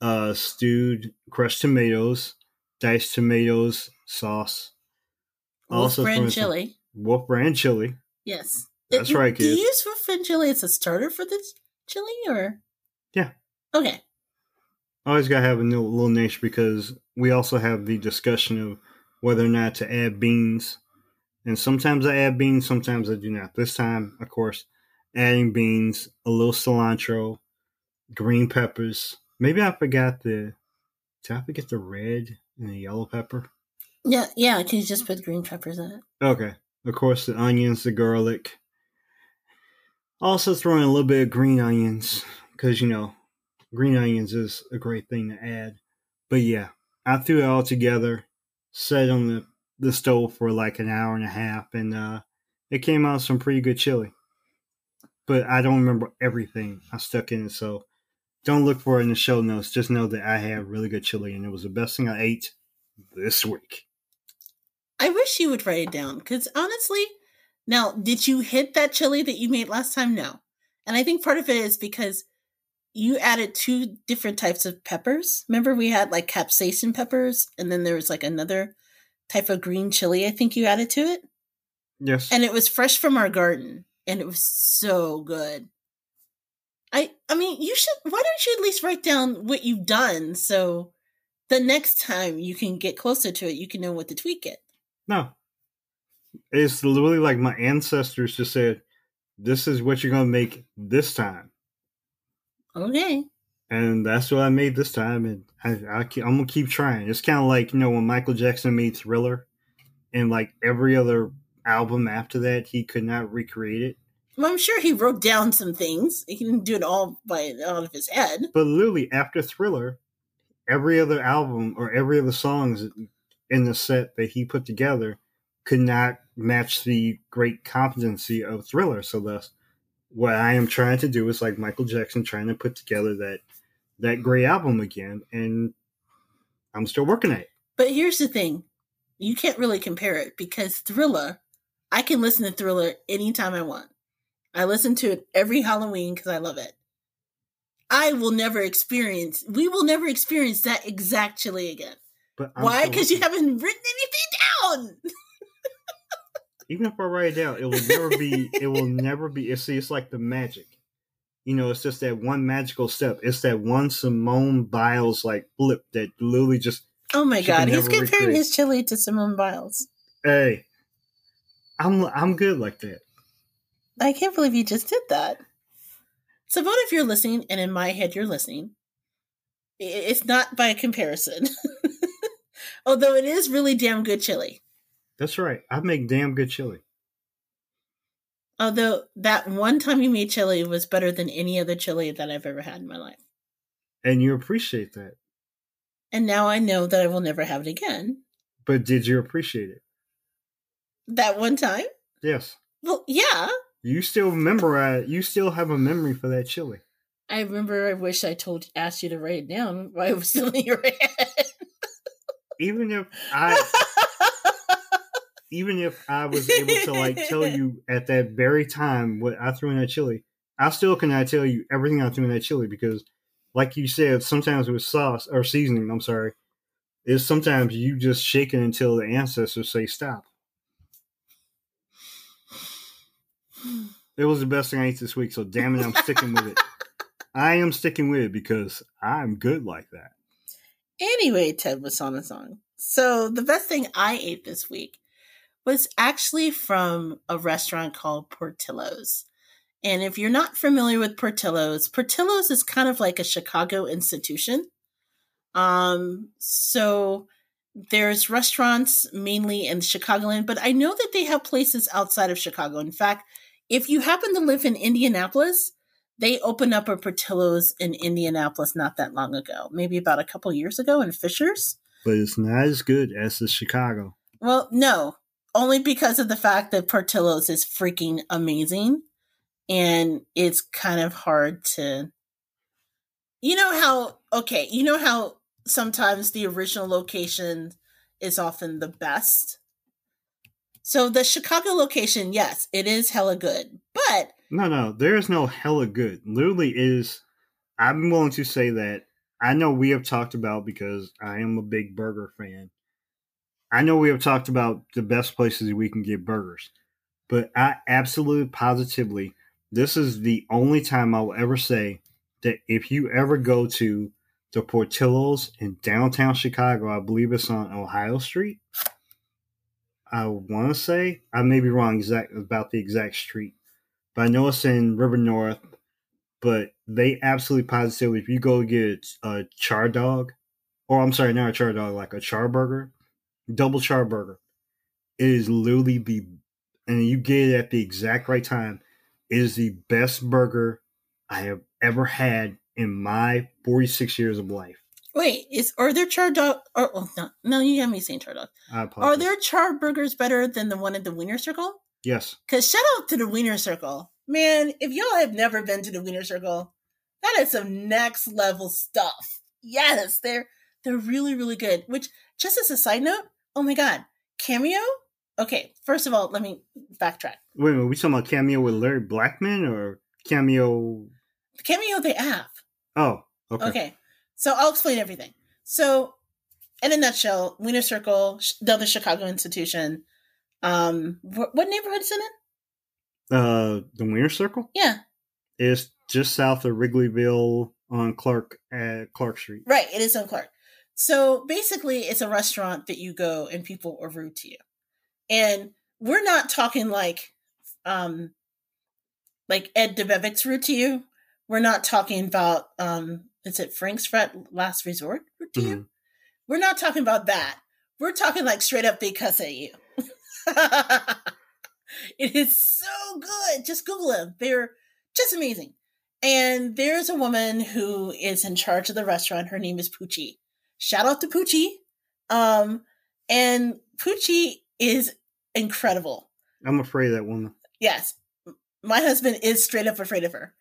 uh, stewed crushed tomatoes, diced tomatoes, sauce. Wolf Also brand chili. Wolf brand chili. Yes. That's Uh, right, Do you use wolf brand chili as a starter for this chili, or? Yeah. Okay. Always got to have a little, little niche because we also have the discussion of whether or not to add beans. And sometimes I add beans, sometimes I do not. This time, of course, adding beans, a little cilantro, green peppers. Maybe I forgot the. Did I forget the red and the yellow pepper? Yeah, yeah. Can you just put green peppers in it? Okay. Of course, the onions, the garlic. Also, throwing a little bit of green onions because, you know, green onions is a great thing to add. But yeah, I threw it all together, set on the, the stove for like an hour and a half, and uh, it came out some pretty good chili. But I don't remember everything I stuck in it, so don't look for it in the show notes. Just know that I had really good chili, and it was the best thing I ate this week. I wish you would write it down because honestly, now did you hit that chili that you made last time? No, and I think part of it is because you added two different types of peppers. Remember, we had like capsaicin peppers, and then there was like another type of green chili. I think you added to it, Yes. and it was fresh from our garden, and it was so good. I I mean, you should. Why don't you at least write down what you've done so the next time you can get closer to it, you can know what to tweak it. No. It's literally like my ancestors just said, this is what you're going to make this time. Okay. and that's what I made this time. And I, I keep, I'm gonna keep trying. It's kind of like you know when Michael Jackson made Thriller, and like every other album after that, he could not recreate it. Well, I'm sure he wrote down some things. He didn't do it all by out of his head. But literally after Thriller, every other album or every other songs in the set that he put together could not match the great competency of Thriller. So thus, what I am trying to do is like Michael Jackson trying to put together that that great album again, and I'm still working at it. But here's the thing you can't really compare it because Thriller, I can listen to Thriller anytime I want. I listen to it every Halloween because I love it. I will never experience, we will never experience that exactly again. But Why? Because you haven't written anything down. <laughs> even if I write it down, it will never be. It will never be. It's see, it's like the magic. You know, it's just that one magical step. It's that one Simone Biles like flip that literally just Oh my god, he's comparing recreate. his chili to Simone Biles. hey. I'm I'm good like that. I can't believe you just did that. So, vote if you're listening, and in my head, you're listening. It's not by comparison, <laughs> although it is really damn good chili. That's right. I make damn good chili. Although that one time you made chili was better than any other chili that I've ever had in my life. And you appreciate that. And now I know that I will never have it again. But did you appreciate it? That one time? Yes. Well, yeah. You still remember I you still have a memory for that chili. I remember I wish I told asked you to write it down while it was still in your <laughs> head. Even if I <laughs> even if I was able to like tell <laughs> you at that very time what I threw in that chili, I still cannot tell you everything I threw in that chili because, like you said, sometimes with sauce or seasoning, I'm sorry, is sometimes you just shake it until the ancestors say stop. It was the best thing I ate this week, so damn it, I'm sticking with it. <laughs> I am sticking with it because I'm good like that. Anyway, Ted was on a song. So the best thing I ate this week was actually from a restaurant called Portillo's. And if you're not familiar with Portillo's, Portillo's is kind of like a Chicago institution. Um, so there's restaurants mainly in Chicagoland, but I know that they have places outside of Chicago. In fact, if you happen to live in Indianapolis, they opened up a Portillo's in Indianapolis not that long ago, maybe about a couple years ago in Fishers. But it's not as good as the Chicago. Well, no, only because of the fact that Portillo's is freaking amazing and it's kind of hard to. You know how, okay, you know how sometimes the original location is often the best? So the Chicago location, yes, it is hella good, but No, no, there is no hella good. Literally is. I'm willing to say that I know we have talked about because I am a big burger fan. I know we have talked about the best places we can get burgers, but I absolutely positively this is the only time I will ever say that if you ever go to the Portillo's in downtown Chicago, I believe it's on Ohio Street. I want to say I may be wrong exact about the exact street, but I know it's in River North. But they absolutely positively, if you go get a char dog, or I'm sorry, not a char dog, like a char burger, double char burger, it is literally the, and you get it at the exact right time. It is the best burger I have ever had in my 46 years of life. wait, is are there char dog? Or well, no, no, you have me saying char dog. I apologize. Are there char burgers better than the one at the Wiener Circle? Yes. Cause shout out to the Wiener Circle, man. If y'all have never been to the Wiener Circle, that is some next level stuff. Yes, they're they're really really good. Which just as a side note, oh my god, cameo. Okay, first of all, let me backtrack. Wait a minute, we talking about cameo with Larry Blackmon or cameo? Cameo they have. Oh, okay. Okay. So I'll explain everything. So, in a nutshell, Wiener Circle, the other Chicago institution. Um, what neighborhood is in it? Uh, the Wiener Circle Yeah, it's just south of Wrigleyville on Clark at Clark Street. right. It is on Clark. So basically, it's a restaurant that you go and people are rude to you, and we're not talking like, um, like Ed Debevic's rude to you. we're not talking about um is it Frank's Fret Last Resort rude to you? Mhm. We're not talking about that. We're talking like straight up because of you. <laughs> it is so good. Just Google them. They're just amazing. And there's a woman who is in charge of the restaurant. Her name is Poochie. Shout out to Poochie. Um, and Poochie is incredible. I'm afraid of that woman. Yes, my husband is straight up afraid of her.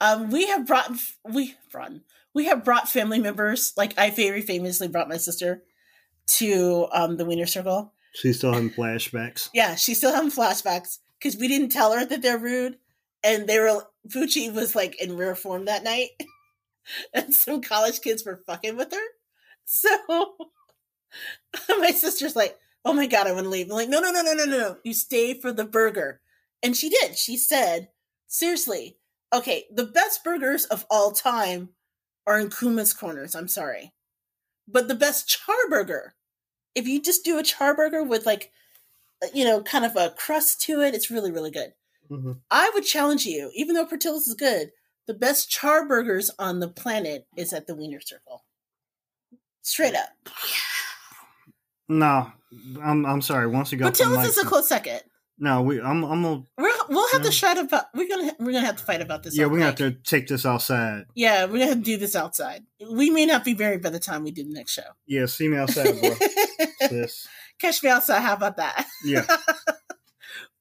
Um, we have brought we brought we have brought family members. Like I very famously brought my sister to um the Wiener Circle. She's still having flashbacks. Yeah, she's still having flashbacks because we didn't tell her that they're rude, and they were Poochie was like in rare form that night, <laughs> and some college kids were fucking with her. <laughs> So <laughs> my sister's like, "Oh my god, I want to leave." I'm like, "No, no, no, no, no, no, no! You stay for the burger." And she did. She said, "Seriously, okay, the best burgers of all time are in Kuma's Corners. I'm sorry, but the best char burger, if you just do a char burger with like, you know, kind of a crust to it, it's really, really good." Mhm. I would challenge you, even though Portillo's is good, the best char burgers on the planet is at the Wiener Circle. Straight up. No, I'm I'm sorry. Once you go, Portillo's is a close second. No, we. I'm. I'm. Gonna, We're, we'll have to fight about. We're gonna we're gonna have to fight about this. yeah, we're gonna have to take this outside. Yeah, we're gonna have to do this outside. We may not be married by the time we do the next show. Yeah, see me outside, bro. <laughs> Sis. Catch me outside. How about that? Yeah. <laughs>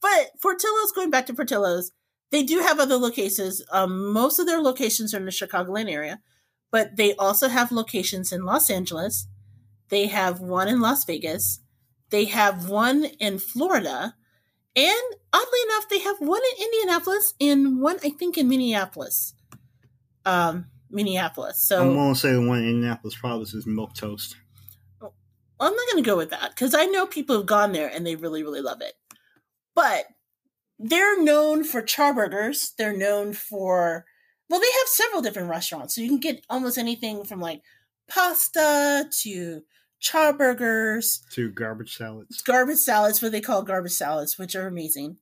But Portillo's, going back to Portillo's, they do have other locations. Um, most of their locations are in the Chicagoland area, but they also have locations in Los Angeles. They have one in Las Vegas. They have one in Florida. And oddly enough, they have one in Indianapolis and one, I think, in Minneapolis. Um, Minneapolis. So I'm gonna say the one in Indianapolis probably is milk toast. Well, I'm not going to go with that because I know people have gone there and they really, really love it. But they're known for charburgers. They're known for, well, they have several different restaurants. So you can get almost anything from like pasta to charburgers, to garbage salads. garbage salads, what they call garbage salads, which are amazing,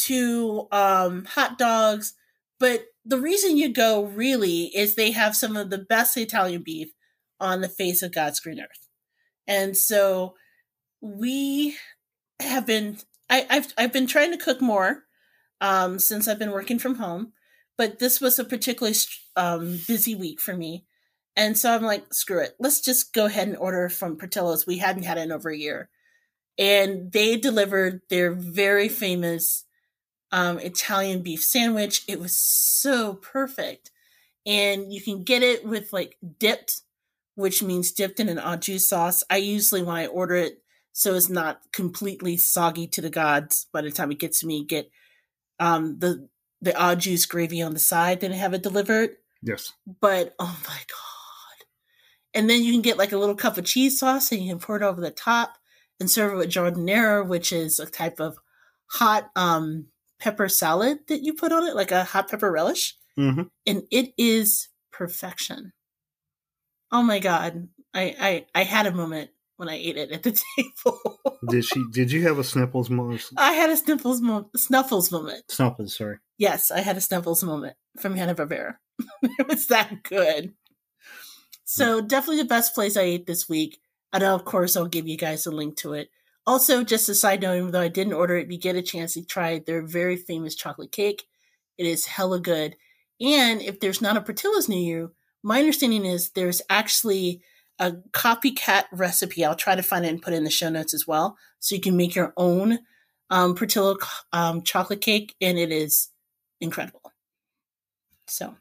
to um, hot dogs. But the reason you go really is they have some of the best Italian beef on the face of God's green earth. And so we have been I, I've I've been trying to cook more um, since I've been working from home, but this was a particularly um, busy week for me, and so I'm like, screw it, let's just go ahead and order from Portillo's. We hadn't had it in over a year, and they delivered their very famous um, Italian beef sandwich. It was so perfect, and you can get it with like dipped which means dipped in an au jus sauce. I usually, when I order it, so it's not completely soggy to the gods by the time it gets to me, get um, the the au jus gravy on the side, then have it delivered. Yes. But oh my god! And then you can get like a little cup of cheese sauce, and you can pour it over the top and serve it with giardiniera, which is a type of hot um, pepper salad that you put on it, like a hot pepper relish, hmm and it is perfection. Oh my god. I, I I had a moment when I ate it at the <laughs> table. Did she? Did you have a sniffles moment? I had a sniffles mo- snuffles moment. Snuffles. Sorry. Yes, I had a snuffles moment from Hanna Barbera. <laughs> it was that good. So definitely the best place I ate this week. And of course, I'll give you guys a link to it. Also, just a side note, even though I didn't order it, you get a chance to try their very famous chocolate cake. It is hella good. And if there's not a Portillo's near you, my understanding is there's actually a copycat recipe. I'll try to find it and put it in the show notes as well. So you can make your own um, Portillo um, chocolate cake, and it is incredible. So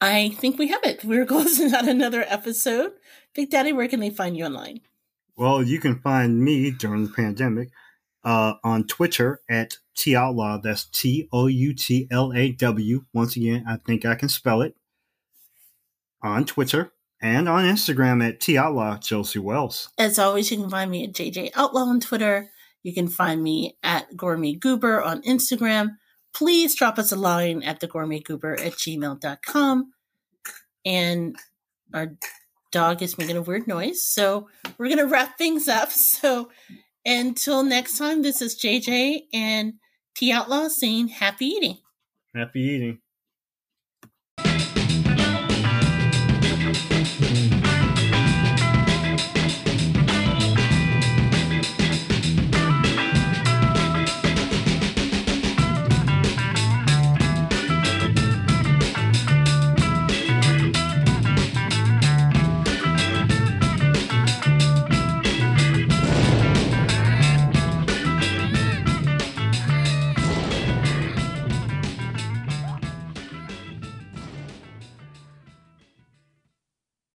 I think we have it. We're closing <laughs> out another episode. Big Daddy, where can they find you online? Well, you can find me during the pandemic uh, on Twitter at T Outlaw. That's T O U T L A W. Once again, I think I can spell it. On Twitter and on Instagram at T Outlaw Josey Wales. As always, you can find me at JJ Outlaw on Twitter. You can find me at Gourmet Goober on Instagram. Please drop us a line at the Gourmet Goober at gmail.com. And our dog is making a weird noise. So we're going to wrap things up. <laughs> So until next time, this is JJ and T Outlaw saying happy eating. Happy eating.